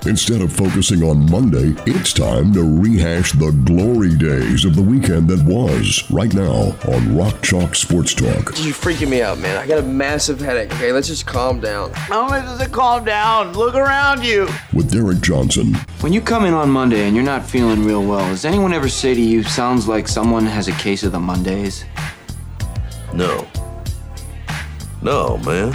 Instead of focusing on Monday, it's time to rehash the glory days of the weekend that was right now on Rock Chalk Sports Talk. You're freaking me out, man. I got a massive headache. Okay, let's just calm down. How much does it calm down? Look around you. With Derek Johnson, When you come in on Monday and you're not feeling real well, does anyone ever say to you, sounds like someone has a case of the Mondays? No. No, man.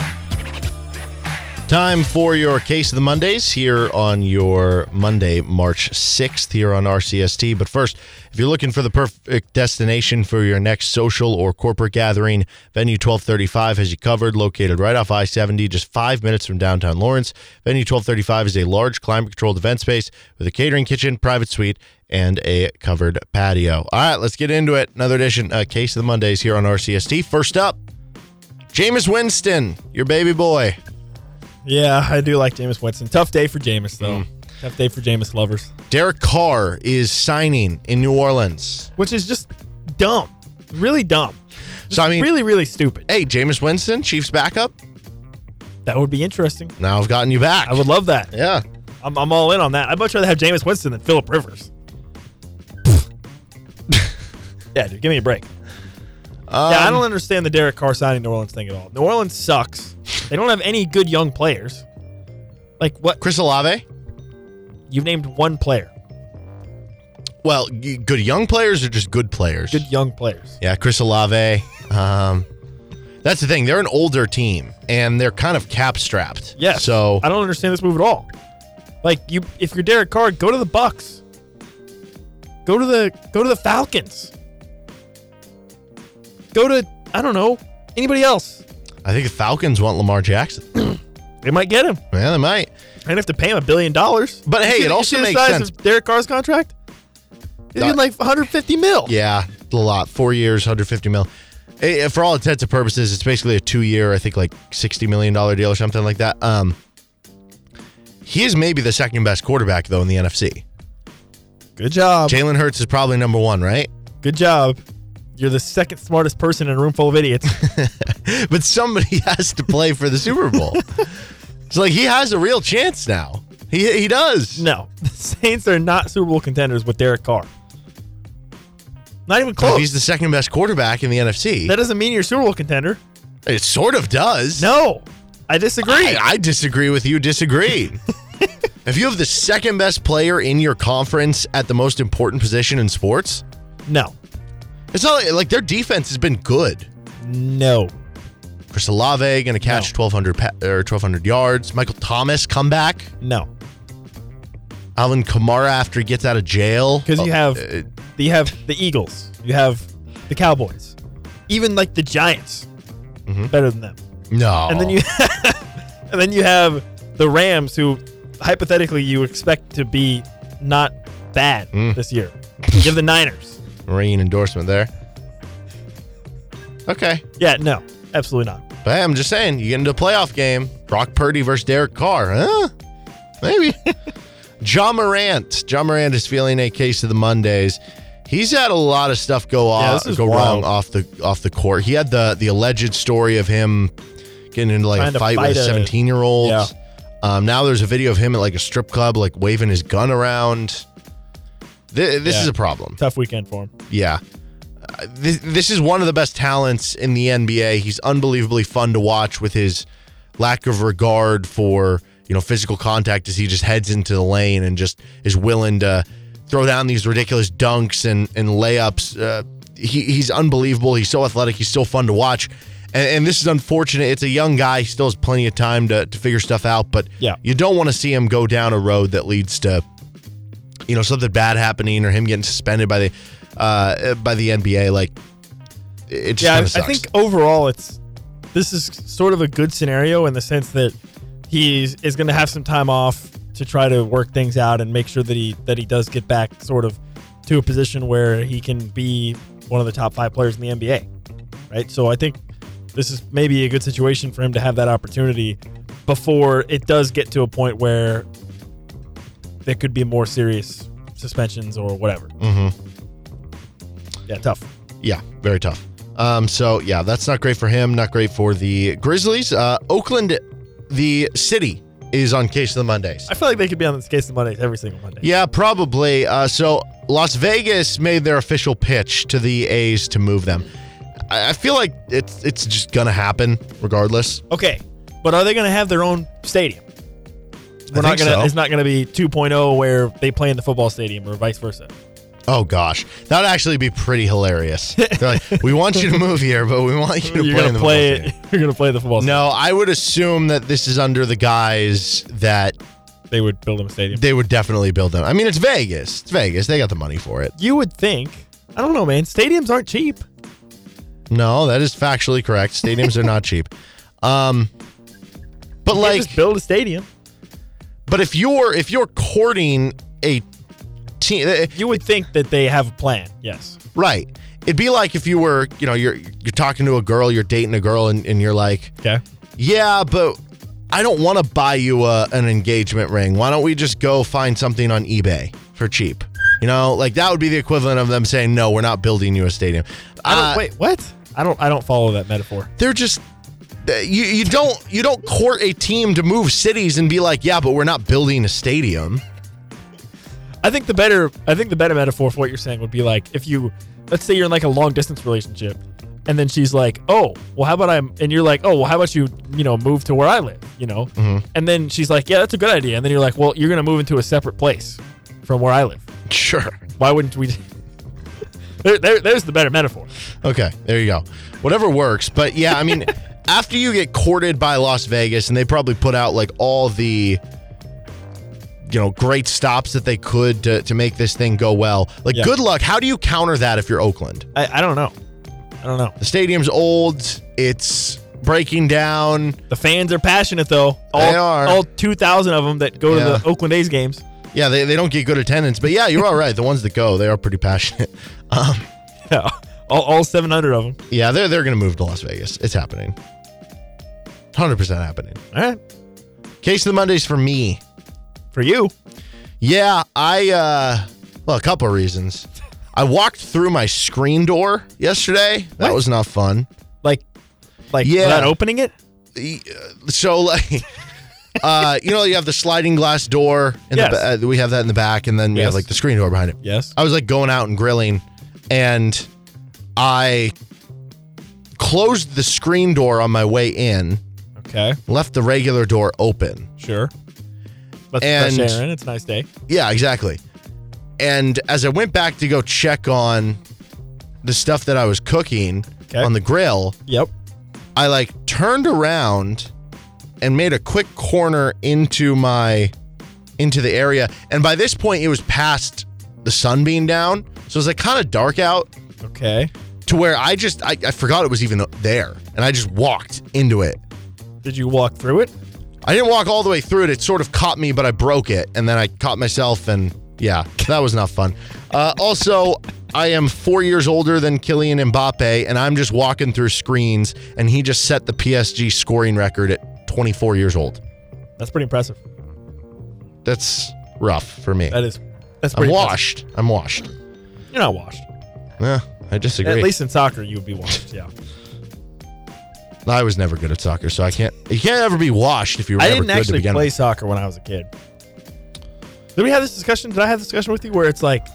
Time for your Case of the Mondays here on your Monday, March 6th, here on RCST. But first, if you're looking for the perfect destination for your next social or corporate gathering, Venue 1235 has you covered, located right off I 70, just five minutes from downtown Lawrence. Venue 1235 is a large climate controlled event space with a catering kitchen, private suite, and a covered patio. All right, let's get into it. Another edition, uh, Case of the Mondays here on RCST. First up, Jameis Winston, your baby boy. Yeah, I do like Jameis Winston. Tough day for Jameis, though. Mm. Tough day for Jameis lovers, Derek Carr is signing in New Orleans. which is just dumb. Really dumb. So I mean, really, really stupid. hey, Jameis Winston, Chiefs backup. That would be interesting. Now I've gotten you back. I would love that. Yeah. I'm, I'm all in on that. I'd much rather have Jameis Winston than Philip Rivers. yeah, dude, give me a break. Um, yeah, I don't understand the Derek Carr signing New Orleans thing at all. New Orleans sucks. They don't have any good young players. Like what? Chris Olave. You've named one player. Well, good young players or just good players? Good young players. Yeah, Chris Olave. Um, that's the thing. They're an older team and they're kind of cap strapped. Yeah. So I don't understand this move at all. Like you, if you're Derek Carr, go to the Bucks. Go to the go to the Falcons. Go to I don't know anybody else. I think the Falcons want Lamar Jackson. They might get him. yeah, they might. I'd have to pay him a billion dollars. But hey, it also makes sense. Derek Carr's contract. He's Uh, getting like 150 mil. Yeah, a lot. Four years, 150 mil. Eh, For all intents and purposes, it's basically a two-year, I think, like 60 million dollar deal or something like that. Um, he is maybe the second best quarterback though in the NFC. Good job. Jalen Hurts is probably number one, right? Good job. You're the second smartest person in a room full of idiots. But somebody has to play for the Super Bowl. so like he has a real chance now. He he does. no, the Saints are not Super Bowl contenders with Derek Carr. Not even close. he's the second best quarterback in the NFC. that doesn't mean you're a Super Bowl contender. it sort of does. No, I disagree. I, I disagree with you. Disagree. if you have the second best player in your conference at the most important position in sports, no, it's not like, like their defense has been good. no. Chris Olave going to catch No. 1,200 pa- or 1,200 yards. Michael Thomas comeback. No, Alvin Kamara after he gets out of jail. because you Oh, have uh, you have the Eagles, you have the Cowboys, even like the Giants, Mm-hmm. better than them. no, And then you and then you have the Rams, who hypothetically you expect to be not bad Mm. this year. You have the Niners. Marine endorsement there. Okay. Yeah, no, absolutely not. But hey, I'm just saying, you get into a playoff game, Brock Purdy versus Derek Carr, huh? Maybe. Ja Morant. Ja Morant is feeling a case of the Mondays. He's had a lot of stuff go off, is go wrong off the off the court. He had the the alleged story of him getting into like Trying a fight, fight with a a- 17 year old. Yeah. Um, now there's a video of him at like a strip club, like waving his gun around. Th- this Yeah. is a problem. Tough weekend for him. Yeah. Uh, this, this is one of the best talents in the NBA. He's unbelievably fun to watch with his lack of regard for, you know, physical contact as he just heads into the lane and just is willing to throw down these ridiculous dunks and, and layups. Uh, he, he's unbelievable. He's so athletic. He's so fun to watch. And, and this is unfortunate. It's a young guy. He still has plenty of time to, to figure stuff out, but Yeah. you don't want to see him go down a road that leads to you know something bad happening or him getting suspended by the uh, by the NBA. Like, it just yeah, I, kinda I think overall it's this is sort of a good scenario in the sense that he is going to have some time off to try to work things out and make sure that he that he does get back sort of to a position where he can be one of the top five players in the NBA, right? So I think this is maybe a good situation for him to have that opportunity before it does get to a point where there could be more serious suspensions or whatever. Mm-hmm. Yeah, tough. Yeah, very tough. Um, so yeah, that's not great for him. Not great for the Grizzlies. Uh, Oakland, the city, is on case of the Mondays. I feel like they could be on this case of the Mondays every single Monday. Yeah, probably. Uh, so Las Vegas made their official pitch to the A's to move them. I, I feel like it's it's just gonna happen regardless. Okay, but are they going to have their own stadium? We're not to. so. It's not going to be 2.0 where they play in the football stadium or vice versa. Oh gosh, that'd actually be pretty hilarious. They're like, we want you to move here, but we want you to You're play going in the to play football it. You're going to play the football. stadium. No, I would assume that this is under the guise that they would build them a stadium. they would definitely build them. I mean, it's Vegas. It's Vegas. They got the money for it. You would think. I don't know, man. Stadiums aren't cheap. No, that is factually correct. Stadiums are not cheap. Um, but You like, just build a stadium. But if you're if you're courting a team, eh, You would think that they have a plan. Yes. right? It'd be like if you were, you know, you're you're talking to a girl, you're dating a girl, and, and you're like, Okay. yeah, but I don't want to buy you a, an engagement ring. Why don't we just go find something on eBay for cheap? You know, like that would be the equivalent of them saying, no, we're not building you a stadium. I don't, Uh, wait, what? I don't. I don't follow that metaphor. they're just you you don't you don't court a team to move cities and be like, yeah, but we're not building a stadium. I think the better. I think the better metaphor for what you're saying would be like if you, let's say you're in like a long distance relationship, and then she's like, oh, well, how about I'm, and you're like, oh, well, how about you, you know, move to where I live, you know, Mm-hmm. and then she's like, yeah, that's a good idea, and then you're like, well, you're gonna move into a separate place from where I live. Sure. Why wouldn't we? there, there, there's the better metaphor. Okay, there you go. Whatever works. But yeah, I mean, after you get courted by Las Vegas and they probably put out like all the you know, great stops that they could to, to make this thing go well. Like Yeah. good luck. How do you counter that if you're Oakland? I, I don't know. I don't know. The stadium's old, it's breaking down. The fans are passionate though. All, They are. all 2,000 of them that go Yeah. to the Oakland A's games. Yeah, they, they don't get good attendance. But yeah, you're all right. The ones that go, they are pretty passionate. Um, Yeah, all, all 700 of them. yeah, they're they're gonna move to Las Vegas. It's happening. Hundred percent happening. All right, Case of the Mondays for me. for you. Yeah, I uh well, a couple of reasons. I walked through my screen door yesterday. That What? was not fun. Like, like Yeah. without opening it. So like uh you know you have the sliding glass door in Yes. the ba- uh, we have that in the back and then we have Yes. like the screen door behind it. Yes. I was like going out and grilling and I closed the screen door on my way in, Okay. left the regular door open. Sure. Let's And- fresh air in. It's a nice day. Yeah, exactly. And as I went back to go check on the stuff that I was cooking Okay. on the grill, Yep. I like turned around and made a quick corner into my into the area. And by this point it was past the sun being down. So it was like kind of dark out Okay. to where I just I, I forgot it was even there. And I just walked into it. Did you walk through it? I didn't walk all the way through it. It sort of caught me, but I broke it. And then I caught myself and yeah, that was not fun. Uh, also, I am four years older than Kylian Mbappe, and I'm just walking through screens, and he just set the PSG scoring record at 24 years old. That's pretty impressive. That's rough for me. That is. That's I'm pretty. washed. I'm washed. You're not washed. Yeah, I disagree. At least in soccer, you would be washed. Yeah. I was never good at soccer, so I can't. You can't ever be washed if you were never good to begin. I never didn't good to actually begin play with. soccer when I was a kid. Did we have this discussion? Did I have this discussion with you where it's like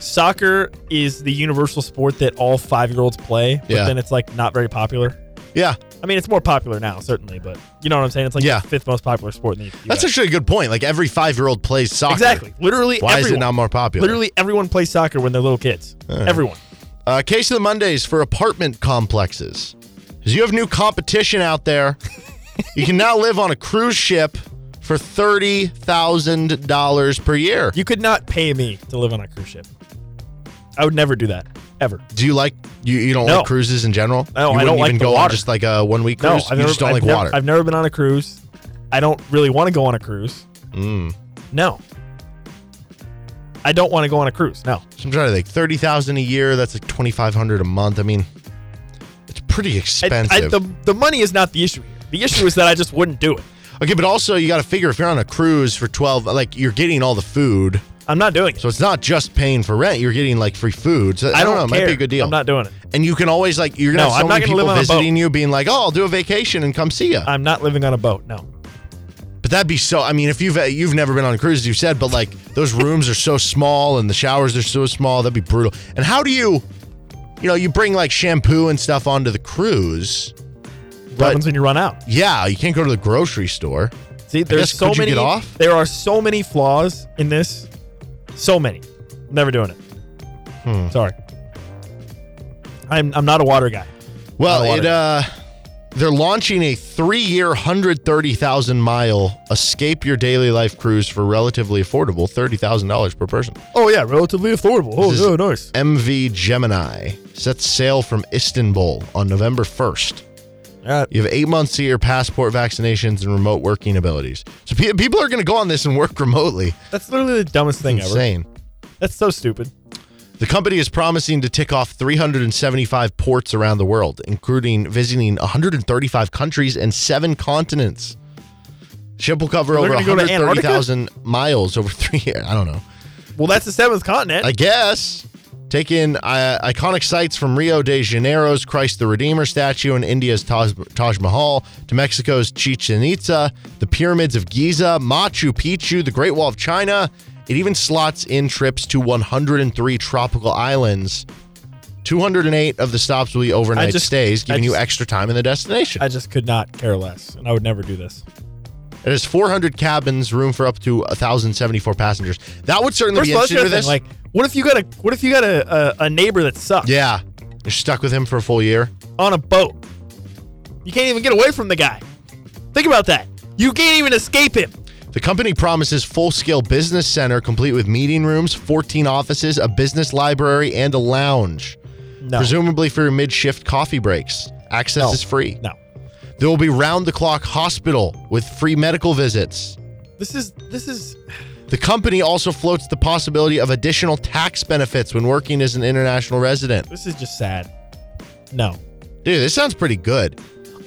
soccer is the universal sport that all five year olds play, but Yeah. then it's like not very popular? Yeah, I mean, it's more popular now, certainly, but you know what I'm saying? It's like Yeah. the fifth most popular sport in the that's actually a good point. Like every five year old plays soccer. Exactly. Literally Why is it everyone. not more popular? Literally everyone plays soccer when they're little kids. Everyone. Uh, case of the Mondays for apartment complexes. Because you have new competition out there. you can now live on a cruise ship for $30,000 per year. You could not pay me to live on a cruise ship. I would never do that ever. Do you like you? You don't No. like cruises in general? No, you I wouldn't don't like even the go on water. just like a one week No, cruise. I've you never, just don't I've like never- water. I've never been on a cruise. I don't really want to go on a cruise. Mm. No. I don't want to go on a cruise. No. So I'm trying to think. Thirty thousand a year. That's like twenty five hundred a month. I mean, pretty I- expensive. I, the, the money is not the issue here. The issue is that I just wouldn't do it. okay, but also you got to figure if you're on a cruise for twelve, like you're getting all the food. I'm not doing it. So it's not just paying for rent. You're getting like free food. So, I, I don't, know. It might care. be a good deal. I'm not doing it. and you can always like you're gonna No, have so I'm not many people on a boat. visiting you, being like, "Oh, I'll do a vacation and come see you." I'm not living on a boat. No. But that'd be so. I mean, if you've uh, you've never been on a cruise, as you said, but like those rooms are so small and the showers are so small, that'd be brutal. And how do you, you know, you bring like shampoo and stuff onto the cruise? What happens when you run out? yeah, you can't go to the grocery store. See, there's guess, so many. There are so many flaws in this. So many. Never doing it. Hmm. Sorry. I'm I'm not a water guy. Well, it uh, they're launching a three-year, hundred thirty thousand mile escape your daily life cruise for relatively affordable, thirty thousand dollars per person. Oh yeah, relatively affordable. Oh, This is oh nice. MV Gemini sets sail from Istanbul on November first. Yeah, You have eight months to get your passport, vaccinations, and remote working abilities. So pe- people are going to go on this and work remotely. that's literally the dumbest thing ever. Insane. That's so stupid. The company is promising to tick off 375 ports around the world, including visiting 135 countries and seven continents. Ship will cover over gonna go to Antarctica? 130,000 miles over three years. I don't know. Well, that's the seventh continent. I guess. Take in uh, iconic sites from Rio de Janeiro's Christ the Redeemer statue and India's Taj, Taj Mahal to Mexico's Chichen Itza, the pyramids of Giza, Machu Picchu, the Great Wall of China. It even slots in trips to 103 tropical islands. 208 of the stops will be overnight just- stays, giving you extra time in the destination. I just could not care less, and I would never do this. it has 400 cabins, room for up to 1,074 passengers. That would certainly First be interesting the this. Like, what if you got a what if you got a, a, a neighbor that sucks yeah, you're stuck with him for a full year. on a boat? You can't even get away from the guy. Think about that. You can't even escape him. The company promises full-scale business center complete with meeting rooms, 14 offices, a business library, and a lounge. No. Presumably for your mid-shift coffee breaks. Access No. is free. No. There will be round-the-clock hospital with free medical visits. This is this is The company also floats the possibility of additional tax benefits when working as an international resident. this is just sad. No. Dude, this sounds pretty good.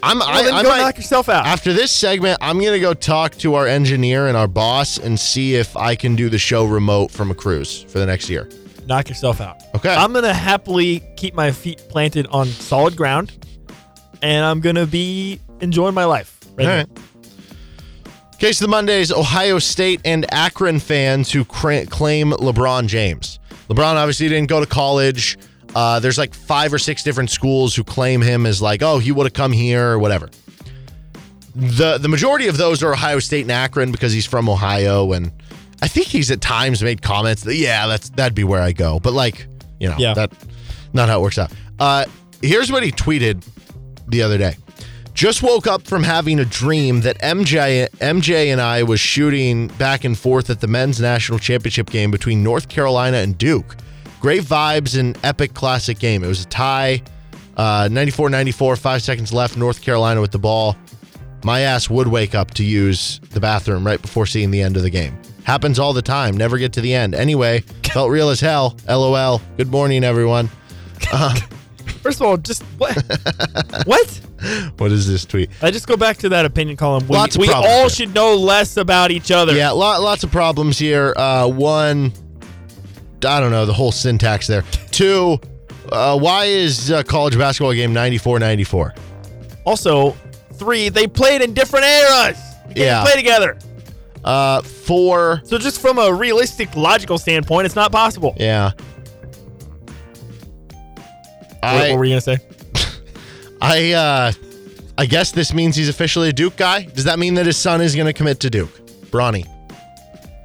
I'm Well, I, I go might, knock yourself out. After this segment, I'm gonna go talk to our engineer and our boss and see if I can do the show remote from a cruise for the next year. knock yourself out. Okay. I'm gonna happily keep my feet planted on solid ground, and I'm gonna be enjoying my life. Right All now. right. Case of the Mondays, Ohio State and Akron fans who cra- claim LeBron James. LeBron obviously didn't go to college. Uh, there's like five or six different schools who claim him as like, oh, he would have come here or whatever. The the majority of those are Ohio State and Akron because he's from Ohio, and I think he's at times made comments that yeah, that's that'd be where I go. But like, you know, Yeah. that not how it works out. Uh, here's what he tweeted the other day. Just woke up from having a dream that MJ MJ and I was shooting back and forth at the men's national championship game between North Carolina and Duke. Great vibes and epic classic game. It was a tie, uh, 94-94, five seconds left. North Carolina with the ball. My ass would wake up to use the bathroom right before seeing the end of the game. Happens all the time. Never get to the end. Anyway, felt real as hell. LOL. Good morning, everyone. First of all, just what? what? What is this tweet? I just go back to that opinion column. We, Lots of we all there. should know less about each other. Yeah, lot, lots of problems here. Uh, one, I don't know the whole syntax there. Two, uh, why is uh, college basketball game 94 94? Also, three, they played in different eras. Yeah. play together. Uh, four, So just from a realistic, logical standpoint, it's not possible. yeah. what, I, what were you gonna say? I, uh, I guess this means he's officially a Duke guy. Does that mean that his son is going to commit to Duke? Bronny.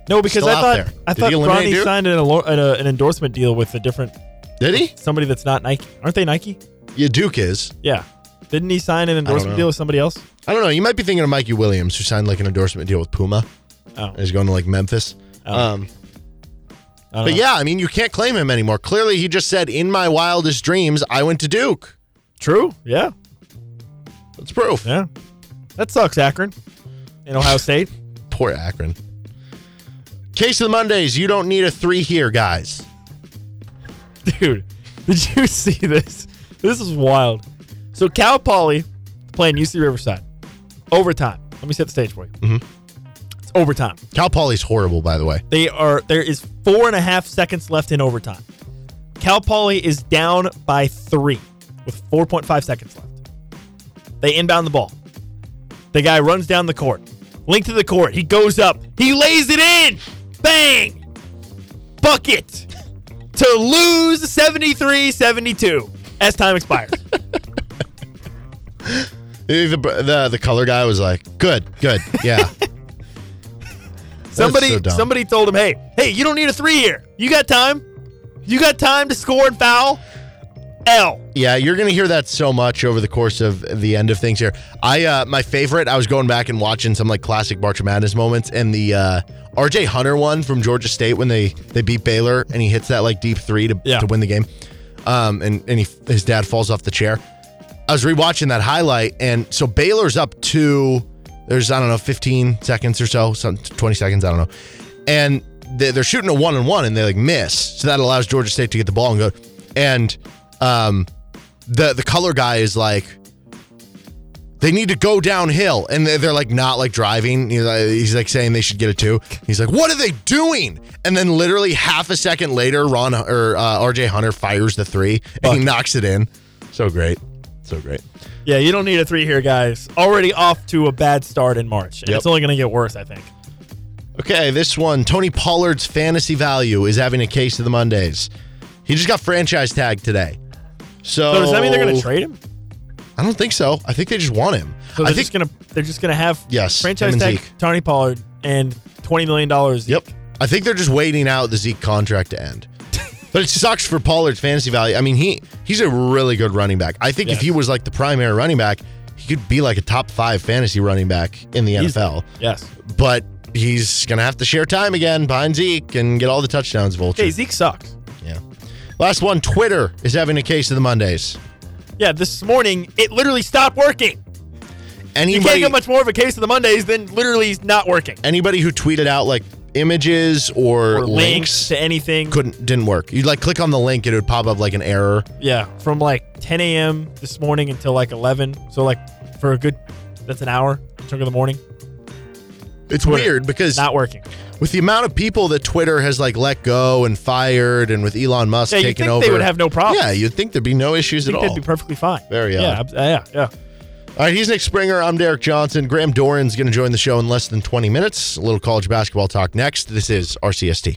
No, because Still I out thought there. I Did thought he eliminate Bronny Duke? signed an, alo- an, uh, an endorsement deal with a different Did he? somebody that's not Nike. Aren't they Nike? Yeah, Duke is. Yeah. Didn't he sign an know. endorsement deal with somebody else? I don't know. You might be thinking of Mikey Williams, who signed like an endorsement deal with Puma. Oh. And he's going to like Memphis. Oh. Um, I don't But know. yeah, I mean, you can't claim him anymore. Clearly, he just said, "In my wildest dreams, I went to Duke." True. Yeah. That's proof. Yeah. That sucks, Akron. In Ohio State. Poor Akron. Case of the Mondays. You don't need a three here, guys. Dude, did you see this? This is wild. So Cal Poly playing UC Riverside. Overtime. Let me set the stage for you. Mhm. It's overtime. Cal Poly's horrible, by the way. They are there is four and a half seconds left in overtime. Cal Poly is down by three with 4.5 seconds left. They inbound the ball. The guy runs down the court. Link to the court. He goes up. He lays it in. Bang! Bucket to lose 73 72 as time expires. The, the, the color guy was like, "Good, good, yeah." Somebody so somebody told him, "Hey, hey, you don't need a 3 here. You got time? You got time to score and foul?" L. Yeah, you're gonna hear that so much over the course of the end of things here. I uh my favorite, I was going back and watching some like classic March Madness moments and the uh RJ Hunter one from Georgia State when they they beat Baylor and he hits that like deep three to, Yeah. to win the game. Um and, and he his dad falls off the chair. I was rewatching that highlight and so Baylor's up to there's I don't know 15 seconds or so, some 20 seconds, I don't know. And they- they're shooting a one and one and they like miss. So that allows Georgia State to get the ball and go. And um, the the color guy is like, they need to go downhill, and they're, they're like not like driving. He's like, he's like saying they should get it too. He's like, what are they doing? And then literally half a second later, Ron or uh, RJ Hunter fires the three and he knocks it in. So great, so great. Yeah, you don't need a 3 here, guys. Already off to a bad start in March. And Yep. it's only going to get worse, I think. Okay, this one, Tony Pollard's fantasy value is having a case of the Mondays. He just got franchise tagged today. So, So does that mean they're going to trade him? I don't think so. I think they just want him. So I they're think just going to they're just going to have Yes, franchise him and tag Zeke. Tony Pollard and 20 million dollars. Yep. I think they're just waiting out the Zeke contract to end. but it sucks for Pollard's fantasy value. I mean, he he's a really good running back. I think if he was like the primary running back, he could be like a top five fantasy running back in the Easily. NFL. Yes. But he's gonna have to share time again behind Zeke and get all the touchdowns. Vulture. Okay, Zeke sucks. Last one. Twitter is having a case of the Mondays. Yeah, this morning it literally stopped working. Anybody, You can't get much more of a case of the Mondays than literally not working. anybody who tweeted out like images or, Or links links to anything. couldn't didn't work. You'd like click on the link and it would pop up like an error. Yeah, from like 10 a.m. this morning until like 11. So like for a good, that's an hour chunk of the morning. It's Twitter. weird because Not working. With the amount of people that Twitter has like let go and fired, and with Elon Musk Yeah, taking think over, they would have no problem. Yeah, you'd think there'd be no issues at think all. they'd be perfectly fine. Very yeah, odd. yeah, yeah. All right, he's Nick Springer. I'm Derek Johnson. Graham Doeren's going to join the show in less than 20 minutes. A little college basketball talk next. This is RCST.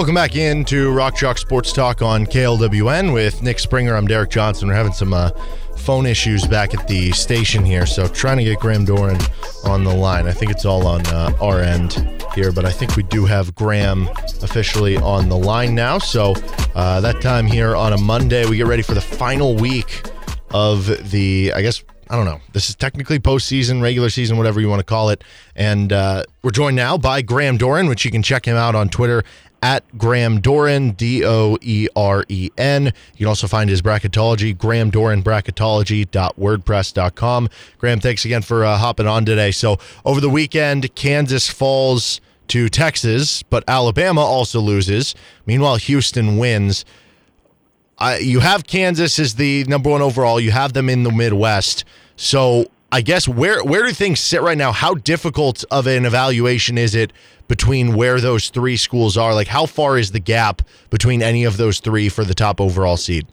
Welcome back into Rock Chalk Sports Talk on KLWN with Nick Springer. I'm Derek Johnson. We're having some uh, phone issues back at the station here, so trying to get Graham Doeren on the line. I think it's all on uh, our end here, but I think we do have Graham officially on the line now. So uh, that time here on a Monday, we get ready for the final week of the, I guess, I don't know. This is technically postseason, regular season, whatever you want to call it. And uh, we're joined now by Graham Doeren, which you can check him out on Twitter at Graham Doeren, D O E R E N. You can also find his bracketology, Graham Doeren bracketology.wordpress.com. Graham, thanks again for uh, hopping on today. So, over the weekend, Kansas falls to Texas, but Alabama also loses. Meanwhile, Houston wins. I, you have Kansas as the number one overall. You have them in the Midwest. So I guess where where do things sit right now? How difficult of an evaluation is it between where those three schools are? Like how far is the gap between any of those three for the top overall seed?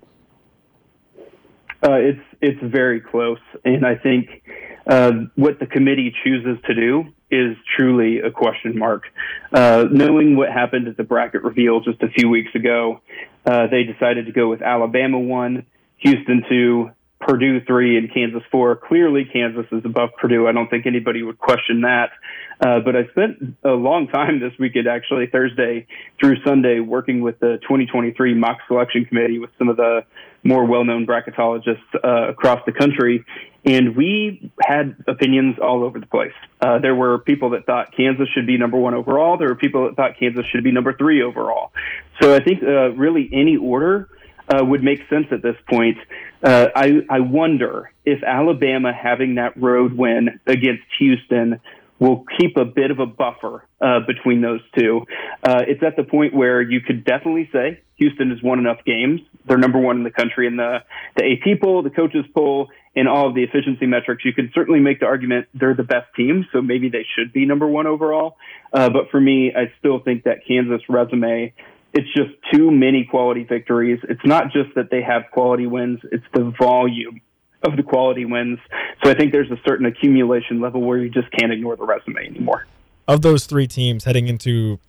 Uh, it's it's very close, and I think uh, what the committee chooses to do is truly a question mark. Uh, knowing what happened at the bracket reveal just a few weeks ago, uh, they decided to go with Alabama one, Houston two, Purdue three and Kansas four. Clearly, Kansas is above Purdue. I don't think anybody would question that. Uh, but I spent a long time this weekend, actually Thursday through Sunday, working with the 2023 mock selection committee with some of the more well-known bracketologists uh, across the country, and we had opinions all over the place. Uh, there were people that thought Kansas should be number one overall. There were people that thought Kansas should be number three overall. So I think uh, really any order uh, would make sense at this point. Uh, I, I wonder if Alabama having that road win against Houston will keep a bit of a buffer uh, between those two. Uh, it's at the point where you could definitely say Houston has won enough games. They're number one in the country in the, the AP poll, the coaches poll, and all of the efficiency metrics. You could certainly make the argument they're the best team, so maybe they should be number one overall. Uh, but for me, I still think that Kansas resume it's just too many quality victories. It's not just that they have quality wins, it's the volume of the quality wins. So I think there's a certain accumulation level where you just can't ignore the resume anymore. Of those three teams heading into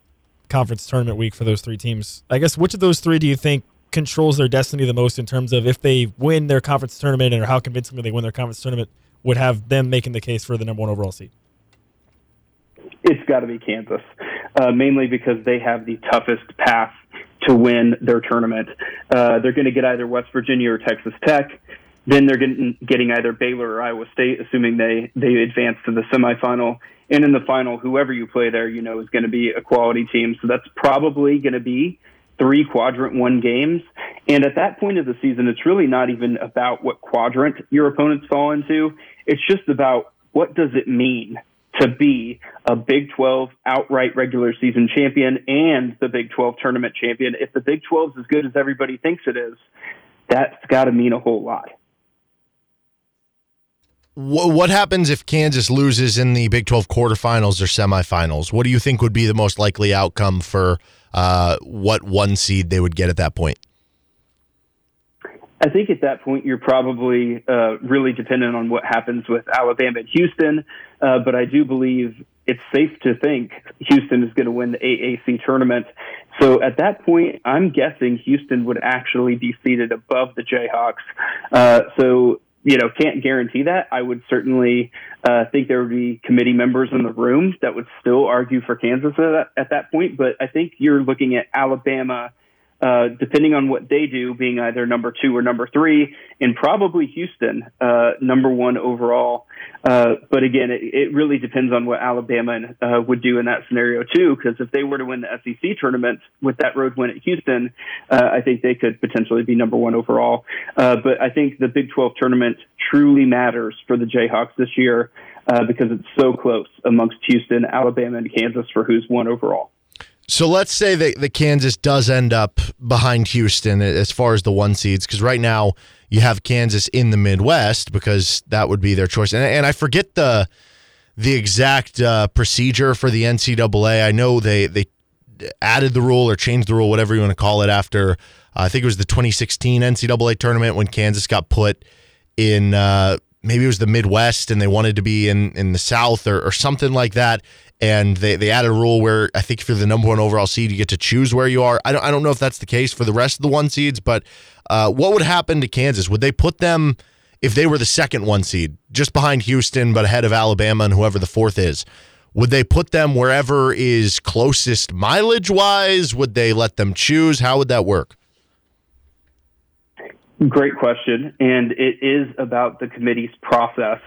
conference tournament week for those three teams, I guess which of those three do you think controls their destiny the most in terms of if they win their conference tournament or how convincingly they win their conference tournament would have them making the case for the number one overall seed? It's got to be Kansas, uh, mainly because they have the toughest path to win their tournament. Uh, they're going to get either West Virginia or Texas Tech. Then they're getting, getting either Baylor or Iowa State, assuming they, they advance to the semifinal. And in the final, whoever you play there, you know, is going to be a quality team. So that's probably going to be three quadrant one games. And at that point of the season, it's really not even about what quadrant your opponents fall into. It's just about what does it mean to be a Big 12 outright regular season champion and the Big 12 tournament champion. If the Big 12 is as good as everybody thinks it is, that's got to mean a whole lot what happens if Kansas loses in the Big 12 quarterfinals or semifinals? What do you think would be the most likely outcome for uh, what one seed they would get at that point? I think at that point you're probably uh, really dependent on what happens with Alabama and Houston, uh, but I do believe it's safe to think Houston is going to win the AAC tournament. So at that point, I'm guessing Houston would actually be seated above the Jayhawks. Uh, so you know, can't guarantee that. I would certainly uh, think there would be committee members in the room that would still argue for Kansas at that, at that point. But I think you're looking at Alabama uh, depending on what they do, being either number two or number three, and probably Houston, uh, number one overall. Uh, but again, it, it, really depends on what Alabama uh, would do in that scenario too. Because if they were to win the SEC tournament with that road win at Houston, uh, I think they could potentially be number one overall. but I think the Big 12 tournament truly matters for the Jayhawks this year because it's so close amongst Houston, Alabama, and Kansas for who's one overall. So let's say that the Kansas does end up behind Houston as far as the one seeds, because right now you have Kansas in the Midwest because that would be their choice. And, and I forget the the exact uh, procedure for the NCAA. I know they they added the rule or changed the rule, whatever you want to call it, after uh, I think it was the 2016 NCAA tournament when Kansas got put in. Uh, maybe it was the Midwest and they wanted to be in in the South or, or something like that and they, they added a rule where I think if you're the number one overall seed, you get to choose where you are. I don't I don't know if that's the case for the rest of the one seeds, but uh, what would happen to Kansas? Would they put them if they were the second one seed, just behind Houston, but ahead of Alabama and whoever the fourth is? Would they put them wherever is closest mileage wise? Would they let them choose? How would that work? Great question. And it is about the committee's process.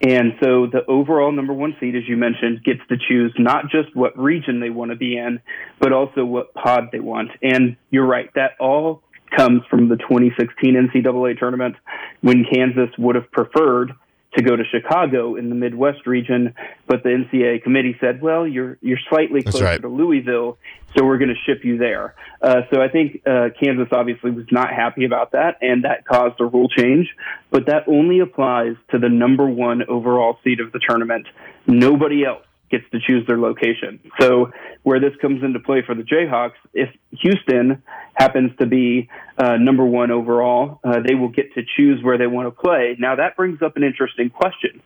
And so the overall number one seed, as you mentioned, gets to choose not just what region they want to be in, but also what pod they want. And you're right, that all comes from the 2016 NCAA tournament when Kansas would have preferred to go to Chicago in the Midwest region, but the NCAA committee said, "Well, you're you're slightly closer right. to Louisville, so we're going to ship you there." Uh, so I think uh, Kansas obviously was not happy about that, and that caused a rule change. But that only applies to the number one overall seed of the tournament. Nobody else gets to choose their location. So where this comes into play for the Jayhawks, if Houston happens to be uh, number one overall, uh, they will get to choose where they want to play. Now that brings up an interesting question.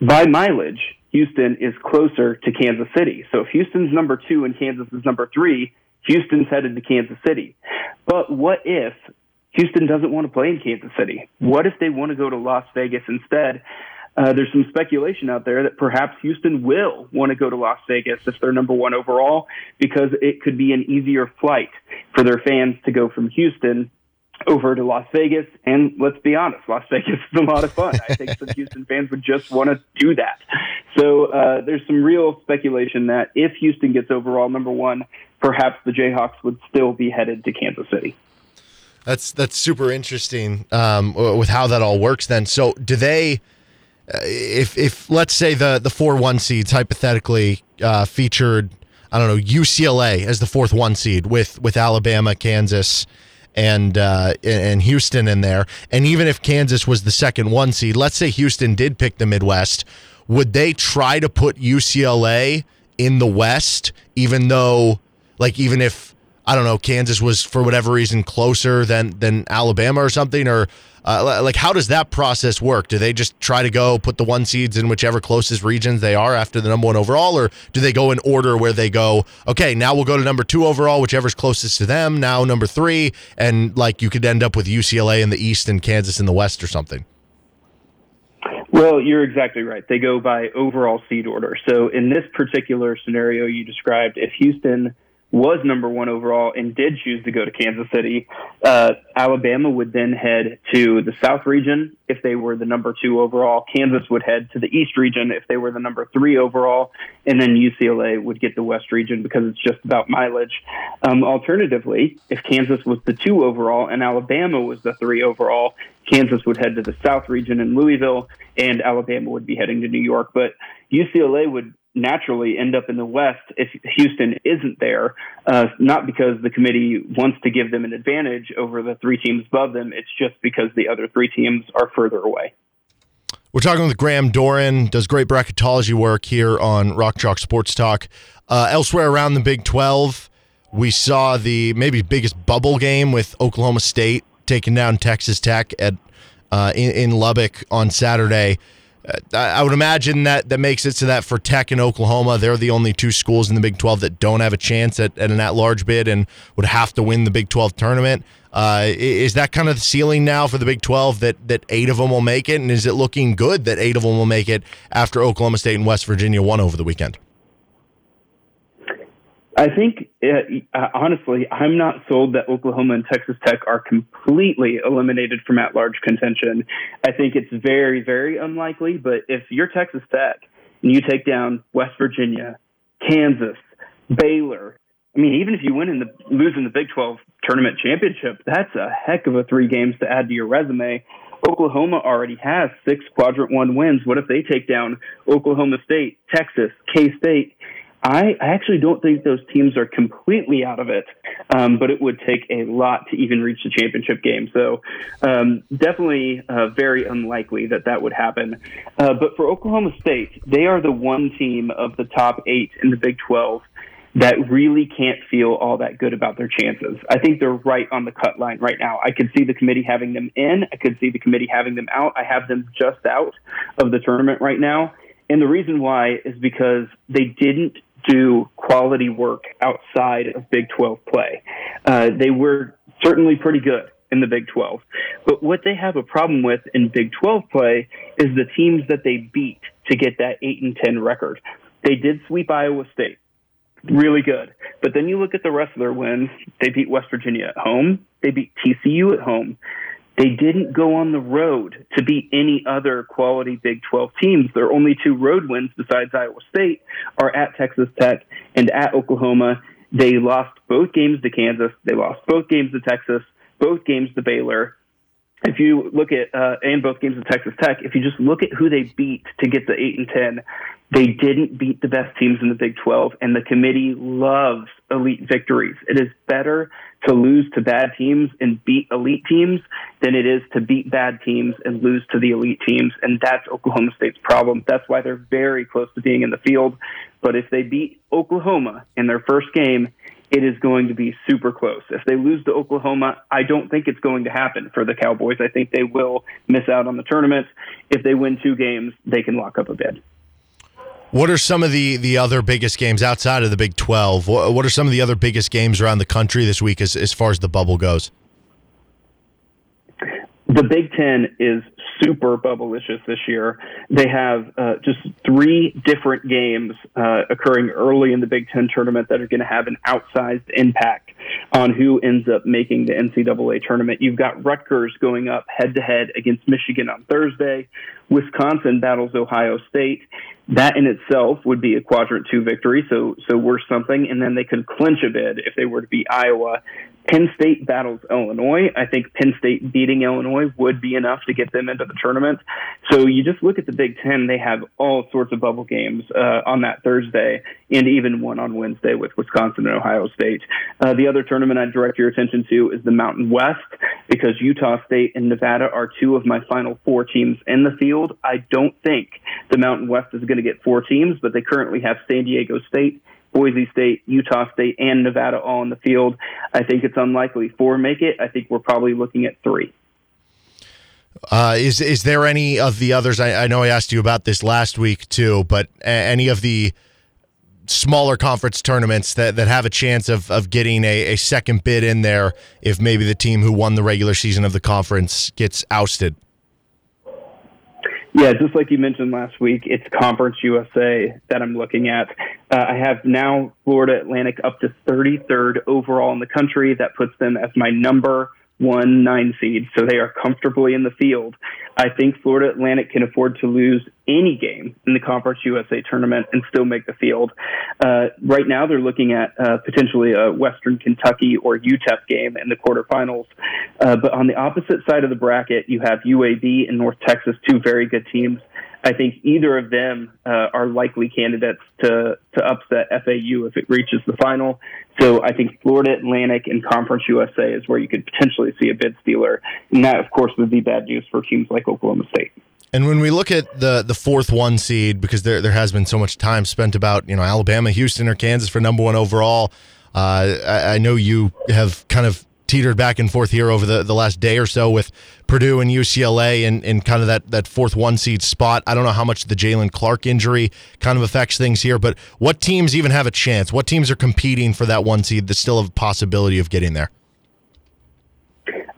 By mileage, Houston is closer to Kansas City. So if Houston's number two and Kansas is number three, Houston's headed to Kansas City. But what if Houston doesn't want to play in Kansas City? What if they want to go to Las Vegas instead? Uh, there's some speculation out there that perhaps Houston will want to go to Las Vegas if they're number one overall because it could be an easier flight for their fans to go from Houston over to Las Vegas. And let's be honest, Las Vegas is a lot of fun. I think some Houston fans would just want to do that. So uh, there's some real speculation that if Houston gets overall number one, perhaps the Jayhawks would still be headed to Kansas City. That's that's super interesting um, with how that all works. Then, so do they? Uh, if if let's say the the four one seeds hypothetically uh, featured, I don't know UCLA as the fourth one seed with with Alabama, Kansas, and uh, and Houston in there, and even if Kansas was the second one seed, let's say Houston did pick the Midwest, would they try to put UCLA in the West, even though, like, even if I don't know, Kansas was for whatever reason closer than than Alabama or something, or uh, like how does that process work? Do they just try to go put the one seeds in whichever closest regions they are after the number one overall, or do they go in order where they go? Okay, now we'll go to number two overall, whichever's closest to them. Now number three, and like you could end up with UCLA in the East and Kansas in the West or something. Well, you're exactly right. They go by overall seed order. So in this particular scenario you described, if Houston was number one overall and did choose to go to Kansas City, uh, Alabama would then head to the South region if they were the number two overall. Kansas would head to the East region if they were the number three overall, and then UCLA would get the West region because it's just about mileage. Um, alternatively, if Kansas was the two overall and Alabama was the three overall, Kansas would head to the South region in Louisville, and Alabama would be heading to New York. But UCLA would naturally end up in the West if Houston isn't there, uh, not because the committee wants to give them an advantage over the three teams above them. It's just because the other three teams are further away. We're talking with Graham Doran, does great bracketology work here on Rock Chalk Sports Talk. Uh, elsewhere around the Big 12, we saw the maybe biggest bubble game with Oklahoma State taking down Texas Tech at uh, in, in Lubbock on Saturday. Uh, I would imagine that that makes it so that for Tech and Oklahoma, they're the only two schools in the Big 12 that don't have a chance at, at an at-large bid and would have to win the Big 12 tournament. Uh, is that kind of the ceiling now for the Big 12 that that eight of them will make it, and is it looking good that eight of them will make it after Oklahoma State and West Virginia won over the weekend? I think, uh, honestly, I'm not sold that Oklahoma and Texas Tech are completely eliminated from at large contention. I think it's very, very unlikely, but if you're Texas Tech and you take down West Virginia, Kansas, Baylor, I mean, even if you win in the lose in the Big 12 tournament championship, that's a heck of a three games to add to your resume. Oklahoma already has six quadrant one wins. What if they take down Oklahoma State, Texas, K State? I, actually don't think those teams are completely out of it, um, but it would take a lot to even reach the championship game. So um, definitely uh, very unlikely that that would happen. Uh, but for Oklahoma State, they are the one team of the top eight in the Big 12 that really can't feel all that good about their chances. I think they're right on the cut line right now. I could see the committee having them in. I could see the committee having them out. I have them just out of the tournament right now. And the reason why is because they didn't do quality work outside of Big 12 play. Uh, they were certainly pretty good in the Big 12. But what they have a problem with in Big 12 play is the teams that they beat to get that 8 and 10 record. They did sweep Iowa State. Really good. But then you look at the rest of their wins. They beat West Virginia at home. They beat TCU at home. They didn't go on the road to beat any other quality Big 12 teams. Their only two road wins besides Iowa State are at Texas Tech and at Oklahoma. They lost both games to Kansas. They lost both games to Texas, both games to Baylor. If you look at, uh, and both games to Texas Tech, if you just look at who they beat to get the 8 and 10, they didn't beat the best teams in the Big 12, and the committee loves elite victories. It is better to lose to bad teams and beat elite teams than it is to beat bad teams and lose to the elite teams. And that's Oklahoma State's problem. That's why they're very close to being in the field. But if they beat Oklahoma in their first game, it is going to be super close. If they lose to Oklahoma, I don't think it's going to happen for the Cowboys. I think they will miss out on the tournament. If they win two games, they can lock up a bid. What are some of the, the other biggest games outside of the Big 12? What, are some of the other biggest games around the country this week as, as far as the bubble goes? The Big Ten is super bubblicious this year. They have uh, just three different games uh, occurring early in the Big Ten tournament that are going to have an outsized impact on who ends up making the NCAA tournament. You've got Rutgers going up head to head against Michigan on Thursday. Wisconsin battles Ohio State. That in itself would be a quadrant two victory, so so worth something. And then they could clinch a bid if they were to beat Iowa. Penn State battles Illinois. I think Penn State beating Illinois would be enough to get them into the tournament. So you just look at the Big Ten; they have all sorts of bubble games uh, on that Thursday, and even one on Wednesday with Wisconsin and Ohio State. Uh, the other tournament I'd direct your attention to is the Mountain West because Utah State and Nevada are two of my final four teams in the field. I don't think the Mountain West is going to get four teams, but they currently have San Diego State Boise State, Utah State, and Nevada all in the field. I think it's unlikely four make it. I think we're probably looking at three. Uh, is is there any of the others? I, I, know I asked you about this last week too, but any of the smaller conference tournaments that, that have a chance of, of getting a, a second bid in there if maybe the team who won the regular season of the conference gets ousted? Yeah, just like you mentioned last week, it's Conference USA that I'm looking at. Uh, I have now Florida Atlantic up to 33rd overall in the country. That puts them as my number one nine seed, so they are comfortably in the field. I think Florida Atlantic can afford to lose any game in the Conference USA tournament and still make the field. Uh, right now, they're looking at uh, potentially a Western Kentucky or UTEP game in the quarterfinals. Uh, but on the opposite side of the bracket, you have UAB and North Texas, two very good teams. I think either of them uh, are likely candidates to to upset FAU if it reaches the final. So I think Florida Atlantic and Conference USA is where you could potentially see a bid stealer, and that of course would be bad news for teams like Oklahoma State. And when we look at the the fourth one seed, because there there has been so much time spent about you know Alabama, Houston, or Kansas for number one overall. Uh, I, I know you have kind of teetered back and forth here over the, the last day or so with Purdue and UCLA and, and kind of that, that fourth one seed spot. I don't know how much the Jaylen Clark injury kind of affects things here, but what teams even have a chance? What teams are competing for that one seed that still have a possibility of getting there?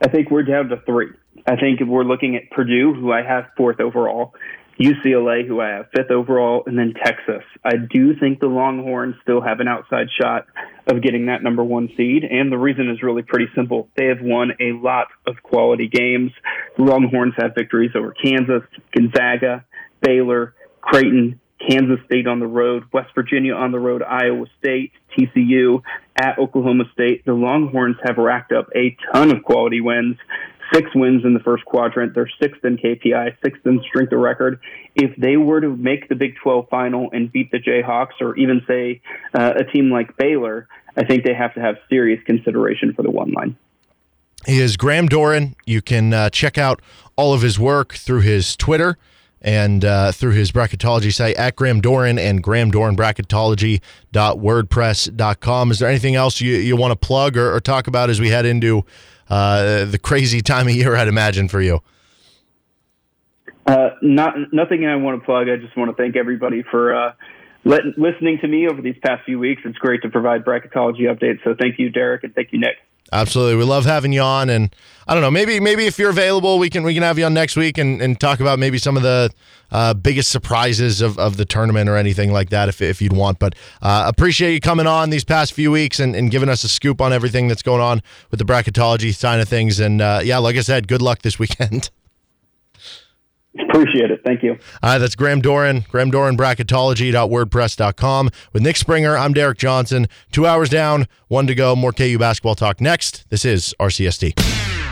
I think we're down to three. I think if we're looking at Purdue, who I have fourth overall, UCLA, who I have fifth overall, and then Texas. I do think the Longhorns still have an outside shot of getting that number one seed, and the reason is really pretty simple. They have won a lot of quality games. The Longhorns have victories over Kansas, Gonzaga, Baylor, Creighton, Kansas State on the road, West Virginia on the road, Iowa State, TCU, at Oklahoma State. The Longhorns have racked up a ton of quality wins six wins in the first quadrant. They're sixth in KPI, sixth in strength of record. If they were to make the Big 12 final and beat the Jayhawks, or even say uh, a team like Baylor, I think they have to have serious consideration for the one line. He is Graham Doran. You can uh, check out all of his work through his Twitter and uh, through his bracketology site at Graham Doran and Graham Doran bracketology.wordpress.com. Is there anything else you, you want to plug or, or talk about as we head into uh, the crazy time of year, I'd imagine, for you? Uh, not nothing I want to plug. I just want to thank everybody for uh, let, listening to me over these past few weeks. It's great to provide bracketology updates. So thank you, Derek, and thank you, Nick. Absolutely, we love having you on, and I don't know, maybe maybe if you're available, we can we can have you on next week and, and talk about maybe some of the uh, biggest surprises of, of the tournament or anything like that, if if you'd want. But uh, appreciate you coming on these past few weeks and, and giving us a scoop on everything that's going on with the bracketology side of things. And uh, yeah, like I said, good luck this weekend. Appreciate it. Thank you. All right, that's Graham Doran, Graham Doran, bracketology.wordpress.com. With Nick Springer, I'm Derek Johnson. Two hours down, one to go. More KU basketball talk next. This is RCST.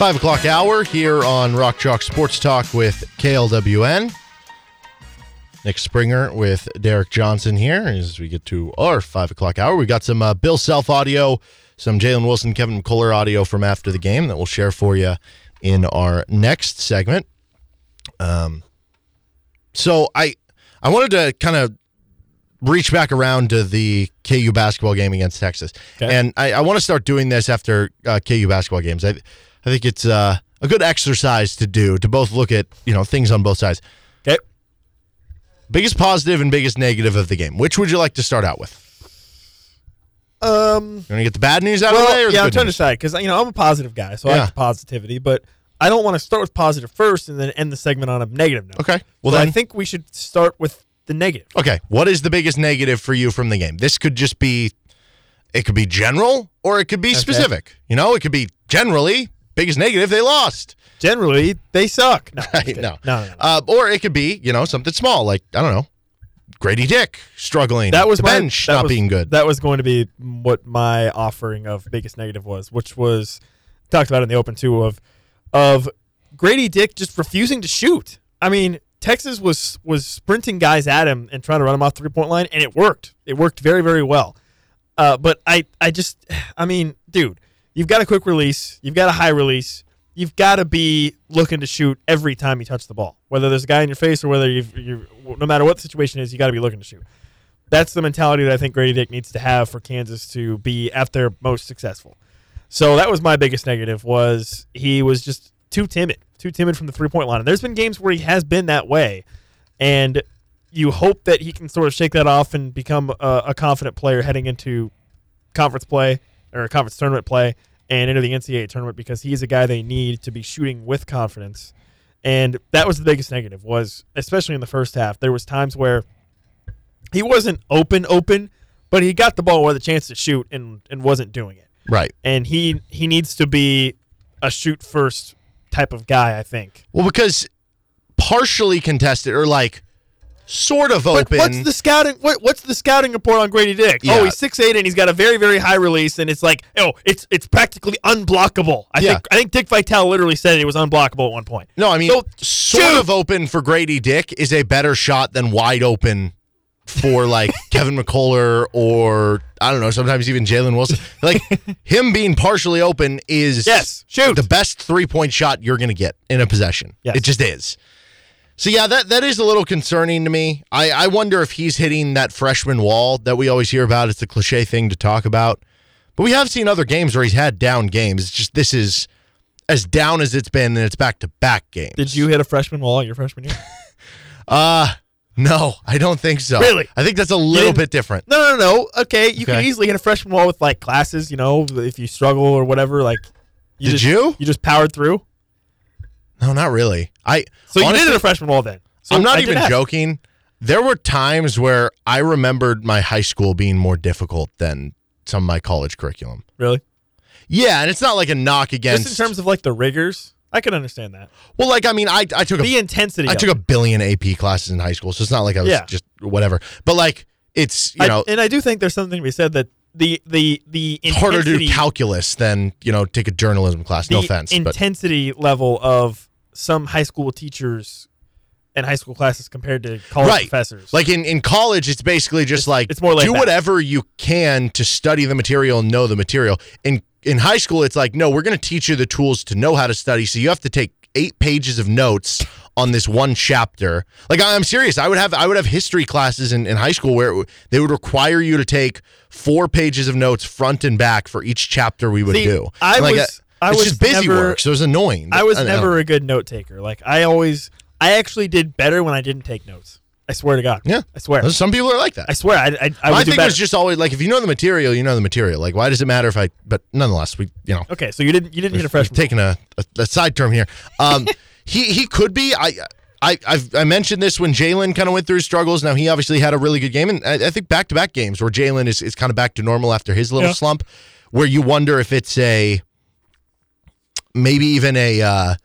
Five o'clock hour here on Rock Chalk Sports Talk with KLWN. Nick Springer with Derek Johnson here as we get to our five o'clock hour. We got some uh, Bill Self audio some Jalen Wilson, Kevin McCullar audio from after the game that we'll share for you in our next segment. Um, so I I wanted to kind of reach back around to the KU basketball game against Texas, okay. and I, I want to start doing this after uh, KU basketball games. I I think it's uh, a good exercise to do to both look at you know things on both sides. Okay. Biggest positive and biggest negative of the game. Which would you like to start out with? Um, You want to get the bad news out well, of the way? Or the yeah, I'm good trying to news? decide because you know I'm a positive guy, so I Yeah. like the positivity, but I don't want to start with positive first and then end the segment on a negative note. Okay. Well, So then, I think we should start with the negative. okay. What is the biggest negative for you from the game? This could just be, it could be general or it could be specific. You know, it could be generally biggest negative they lost. Generally, they suck. No, no. no, no, no. Uh, or it could be, you know, something small like I don't know, Grady Dick struggling. That was my, bench that not was- being good. That was going to be what my offering of biggest negative was, which was talked about in the open too of of Grady Dick just refusing to shoot. I mean, Texas was was sprinting guys at him and trying to run him off three point line, and it worked. It worked very very well. Uh, but I I just I mean, dude, you've got a quick release, you've got a high release. You've got to be looking to shoot every time you touch the ball, whether there's a guy in your face or whether you've, you no matter what the situation is, you got to be looking to shoot that's the mentality that I think Grady Dick needs to have for Kansas to be at their most successful. So that was my biggest negative was he was just too timid, too timid from the three point line. And there's been games where he has been that way, and you hope that he can sort of shake that off and become a, a confident player heading into conference play or conference tournament play and into the NCAA tournament because he's a guy they need to be shooting with confidence. And that was the biggest negative was especially in the first half. There was times where he wasn't open open, but he got the ball with a chance to shoot and, and wasn't doing it. right. And he he needs to be a shoot first type of guy, I think. Well, because partially contested or like sort of But open. what's the scouting? What, what's the scouting report on Grady Dick? Oh, yeah. Oh, he's six eight and he's got a very very high release, and it's like oh, it's it's practically unblockable. I Yeah. think I think Dick Vitale literally said it was unblockable at one point. no, I mean, So, sort of open for Grady Dick is a better shot than wide open for like Kevin McCullar or I don't know, sometimes even Jalen Wilson. Like him being partially open is Yes, shoot. the best three point shot you're gonna get in a possession. Yes. It just is. So yeah, that that is a little concerning to me. I, I wonder if he's hitting that freshman wall that we always hear about. It's a cliche thing to talk about. But we have seen other games where he's had down games. It's just this is as down as it's been, and it's back to back games. Did you hit a freshman wall your freshman year? Uh no, I don't think so. Really? I think that's a little bit different. No, no, no. Okay, you can easily hit a freshman wall with like classes. You know, if you struggle or whatever. Like, Did just, you? You just powered through. No, not really. I So you honestly, did hit a freshman wall then. So I'm not I even joking. There were times where I remembered my high school being more difficult than some of my college curriculum. Really? Yeah, and it's not like a knock against. Just in terms of like the rigors, I can understand that. well, like I mean, I I took a The intensity. I took it. a billion AP classes in high school, so it's not like I was Yeah. just whatever. But like it's you I- know and I do think there's something to be said that the the the it's harder to do calculus than you know take a journalism class. the No offense, but intensity level of some high school teachers and high school classes compared to college right. professors. Like in, in college, it's basically just like it's more laid do back. whatever you can to study the material and know the material. In in high school, it's like no, we're going to teach you the tools to know how to study. So you have to take eight pages of notes on this one chapter. Like I'm serious. I would have I would have history classes in, in high school where would- they would require you to take four pages of notes front and back for each chapter we would See, do. I And, like, was- I it's was just busy never- work, so it was annoying. I was don't never a good note taker. Like I always, I actually did better when I didn't take notes. I swear to God. Yeah, I swear. Some people are like that. I swear. I I, I My thing was just always like if you know the material, you know the material. Like why does it matter if I? But nonetheless, we you know okay. So you didn't you didn't hit a freshman. taking a, a, a side term here. Um, he he could be. I I I've, I mentioned this when Jalen kind of went through his struggles. Now he obviously had a really good game, and I, I think back to back games where Jalen is is kind of back to normal after his little Yeah. slump, where you wonder if it's a maybe even a uh, I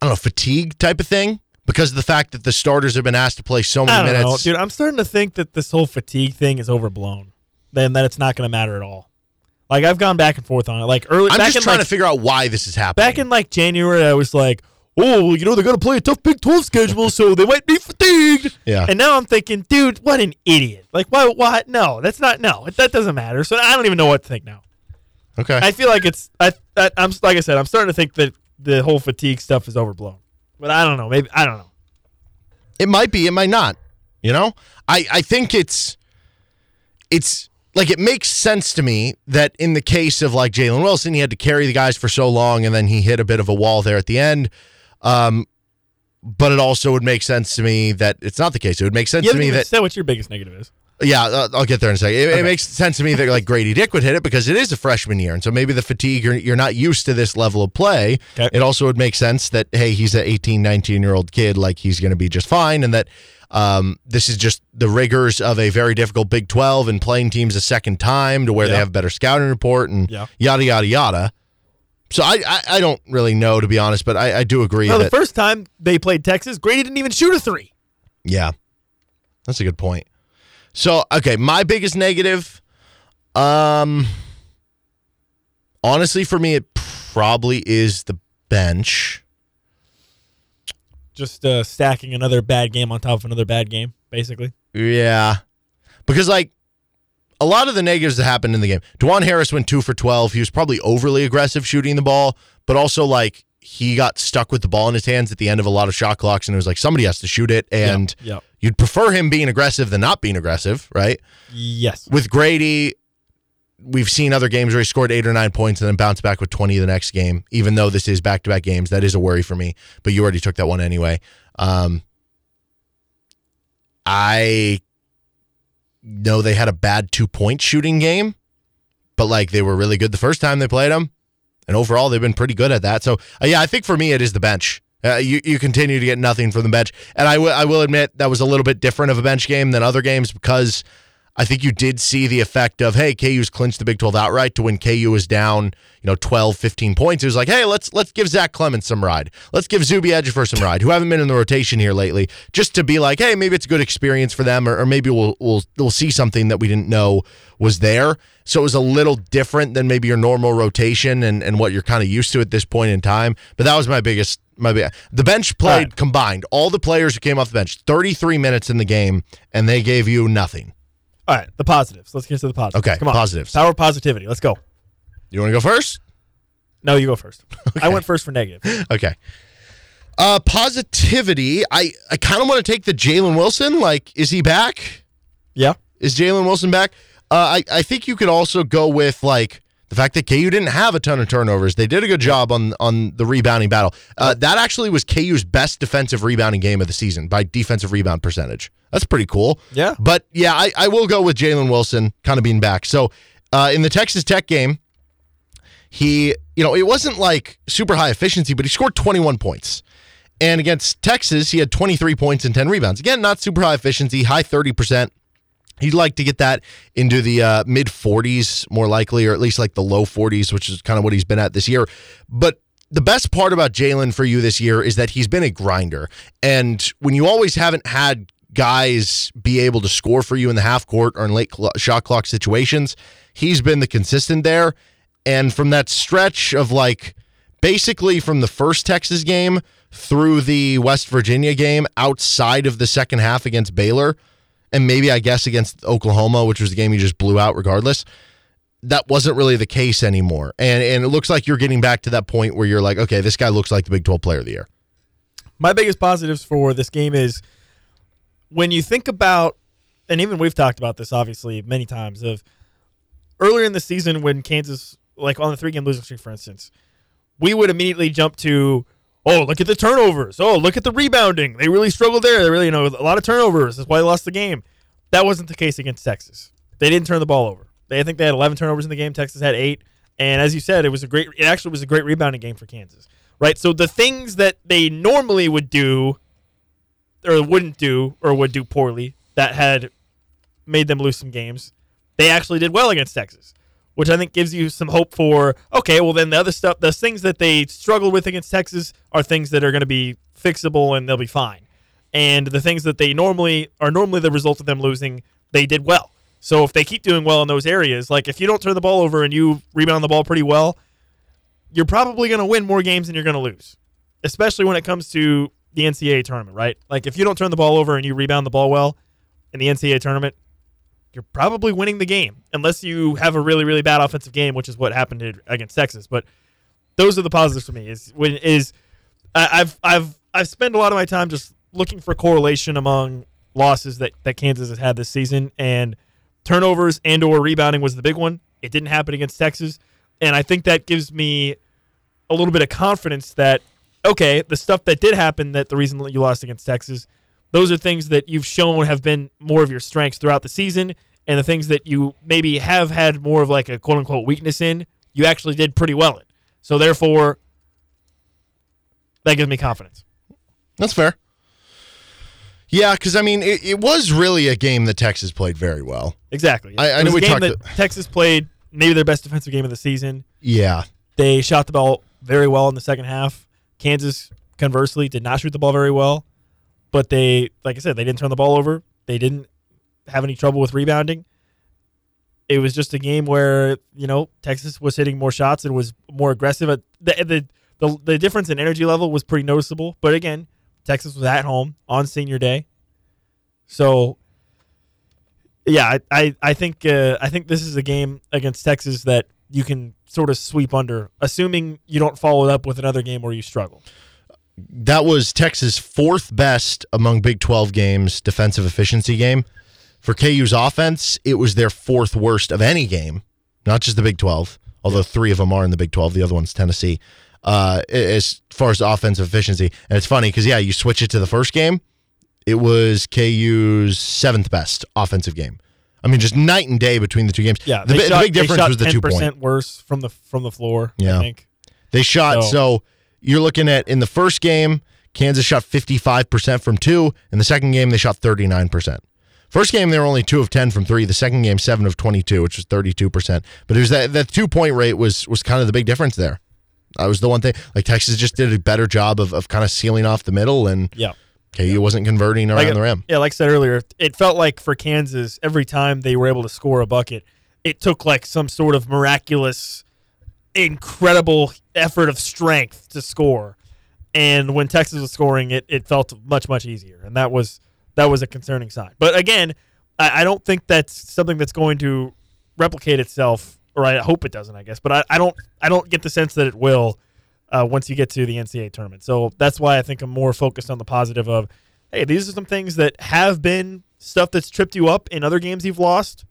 don't know fatigue type of thing because of the fact that the starters have been asked to play so many I don't know, minutes. dude. I'm starting to think that this whole fatigue thing is overblown. Then that it's not going to matter at all. Like I've gone back and forth on it. Like early, I'm just in trying like, to figure out why this is happening. back in like January, I was like, oh, well, you know, they're going to play a tough Big 12 schedule, so they might be fatigued. Yeah. And now I'm thinking, dude, what an idiot. Like, why? What? No, that's not. No, that doesn't matter. So I don't even know what to think now. Okay. I feel like it's. I, I. I'm like I said. I'm starting to think that the whole fatigue stuff is overblown. But I don't know. Maybe I don't know. It might be, it might not. You know? I, I think it's it's like it makes sense to me that in the case of like Jalen Wilson, he had to carry the guys for so long and then he hit a bit of a wall there at the end. Um but it also would make sense to me that it's not the case. It would make sense to me that said what your biggest negative is. Yeah, uh, I'll get there in a second. It, it makes sense to me that like Grady Dick would hit it because it is a freshman year, and so maybe the fatigue you're, you're not used to this level of play. Okay. It also would make sense that hey, he's an 18, 19 year old kid, like he's going to be just fine, and that um, this is just the rigors of a very difficult Big 12 and playing teams a second time to where they Yeah. have better scouting report and Yeah. yada yada yada. So I, I I don't really know to be honest, but I, I do agree No, that the first time they played Texas, Grady didn't even shoot a three. Yeah. That's a good point. So, okay, my biggest negative um honestly for me it probably is the bench. Just uh, stacking another bad game on top of another bad game, basically. Yeah. Because like a lot of the negatives that happened in the game. Dajuan Harris went 2 for 12. He was probably overly aggressive shooting the ball, but also like he got stuck with the ball in his hands at the end of a lot of shot clocks and it was like somebody has to shoot it and yeah. you'd prefer him being aggressive than not being aggressive, right? Yes. with Grady, we've seen other games where he scored eight or nine points and then bounced back with 20 the next game, even though this is back to back games. That is a worry for me, but you already took that one anyway. Um, I know they had a bad two point shooting game, but like they were really good the first time they played them. And overall, they've been pretty good at that. So, uh, yeah, I think for me, it is the bench. Uh, you, you continue to get nothing from the bench. And I I will admit that was a little bit different of a bench game than other games because I think you did see the effect of, hey, KU's clinched the Big 12 outright to when KU was down, you know, 12, 15 points. It was like, hey, let's let's give Zach Clemence some ride. Let's give Zuby Ejiofor some ride, who haven't been in the rotation here lately, just to be like, hey, maybe it's a good experience for them, or, or maybe we'll, we'll we'll see something that we didn't know was there. So it was a little different than maybe your normal rotation and, and what you're kind of used to at this point in time. But that was my biggest my the bench played right. combined. All the players who came off the bench, 33 minutes in the game, and they gave you nothing. All right, the positives. Let's get to the positives. Okay, come on. positives. Power of positivity. Let's go. You want to go first? No, you go first. I went first for negative. Okay. Uh, positivity. I, I kind of want to take the Jalen Wilson. Like, is he back? Yeah. Is Jalen Wilson back? Uh, I, I think you could also go with like the fact that KU didn't have a ton of turnovers. They did a good job on on the rebounding battle. Uh, that actually was KU's best defensive rebounding game of the season by defensive rebound percentage. That's pretty cool. Yeah. But yeah, I, I will go with Jalen Wilson kind of being back. So uh, in the Texas Tech game, he, you know, it wasn't like super high efficiency, but he scored 21 points. And against Texas, he had 23 points and 10 rebounds. Again, not super high efficiency, high 30%. He'd like to get that into the uh, mid 40s, more likely, or at least like the low 40s, which is kind of what he's been at this year. But the best part about Jalen for you this year is that he's been a grinder. And when you always haven't had guys be able to score for you in the half court or in late cl- shot clock situations, he's been the consistent there. And from that stretch of like basically from the first Texas game through the West Virginia game outside of the second half against Baylor, and maybe I guess against Oklahoma, which was the game you just blew out regardless. That wasn't really the case anymore. And and it looks like you're getting back to that point where you're like, okay, this guy looks like the Big 12 player of the year. My biggest positives for this game is when you think about, and even we've talked about this obviously many times, of earlier in the season when Kansas, like on the three game losing streak, for instance, we would immediately jump to, oh, look at the turnovers. Oh, look at the rebounding. They really struggled there. They really, you know, a lot of turnovers. That's why they lost the game. That wasn't the case against Texas. They didn't turn the ball over. They I think they had 11 turnovers in the game. Texas had eight. And as you said, it was a great. It actually was a great rebounding game for Kansas, right? So the things that they normally would do, or wouldn't do, or would do poorly, that had made them lose some games, they actually did well against Texas, which I think gives you some hope for. Okay, well then the other stuff, the things that they struggled with against Texas are things that are going to be fixable and they'll be fine. And the things that they normally are normally the result of them losing, they did well. So if they keep doing well in those areas, like if you don't turn the ball over and you rebound the ball pretty well, you're probably going to win more games than you're going to lose, especially when it comes to the NCAA tournament, right? Like if you don't turn the ball over and you rebound the ball well in the NCAA tournament, you're probably winning the game unless you have a really really bad offensive game, which is what happened against Texas. But those are the positives for me. Is when is I've I've I've spent a lot of my time just looking for correlation among losses that that Kansas has had this season and turnovers and or rebounding was the big one. It didn't happen against Texas, and I think that gives me a little bit of confidence that okay, the stuff that did happen that the reason that you lost against Texas, those are things that you've shown have been more of your strengths throughout the season, and the things that you maybe have had more of like a quote unquote weakness in, you actually did pretty well in. So therefore, that gives me confidence. That's fair. Yeah, because I mean, it, it, was really a game that Texas played very well. Exactly. I, I know we talked. That to, Texas played maybe their best defensive game of the season. Yeah. They shot the ball very well in the second half. Kansas, conversely, did not shoot the ball very well, but they, like I said, they didn't turn the ball over. They didn't have any trouble with rebounding. It was just a game where you know Texas was hitting more shots and was more aggressive. The the the, the difference in energy level was pretty noticeable. But again, Texas was at home on senior day, so yeah, I I, I think uh, I think this is a game against Texas that you can sort of sweep under, assuming you don't follow it up with another game where you struggle. That was Texas' fourth best among Big 12 games defensive efficiency game. For KU's offense, it was their fourth worst of any game, not just the Big 12, although three of them are in the Big 12. The other one's Tennessee. Uh, as far as offensive efficiency, and it's funny because yeah, you switch it to the first game, it was KU's seventh best offensive game. I mean, just night and day between the two games. Yeah, the, shot, the big difference was the two percent worse from the from the floor. Yeah, I think. they shot. So. so you're looking at in the first game, Kansas shot 55 percent from two. In the second game, they shot 39 percent. First game, they were only two of ten from three. The second game, seven of twenty-two, which was thirty-two percent. But it was that that two-point rate was was kind of the big difference there. That was the one thing. Like Texas just did a better job of, of kind of sealing off the middle, and yeah, KU wasn't converting around like, the rim. Yeah, like I said earlier, it felt like for Kansas, every time they were able to score a bucket, it took like some sort of miraculous, incredible effort of strength to score. And when Texas was scoring, it it felt much much easier, and that was that was a concerning sign. But again, I, I, don't think that's something that's going to replicate itself, or I hope it doesn't. I guess, but I, I don't I don't get the sense that it will uh, once you get to the NCAA tournament. So that's why I think I'm more focused on the positive of, hey, these are some things that have been stuff that's tripped you up in other games you've lost,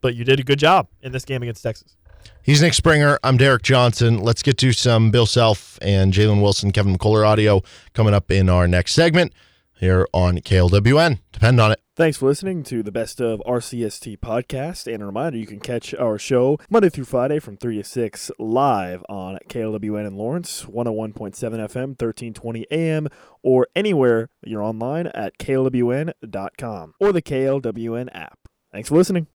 but you did a good job in this game against Texas. He's Nick Springer. I'm Derek Johnson. Let's get to some Bill Self and Jalen Wilson, Kevin McCullar audio coming up in our next segment here on KLWN. Depend on it. Thanks for listening to the Best of RCST podcast. And a reminder, you can catch our show Monday through Friday from 3 to 6 live on KLWN in Lawrence, 101.7 FM, 1320 AM, or anywhere you're online at klwn.com or the KLWN app. Thanks for listening.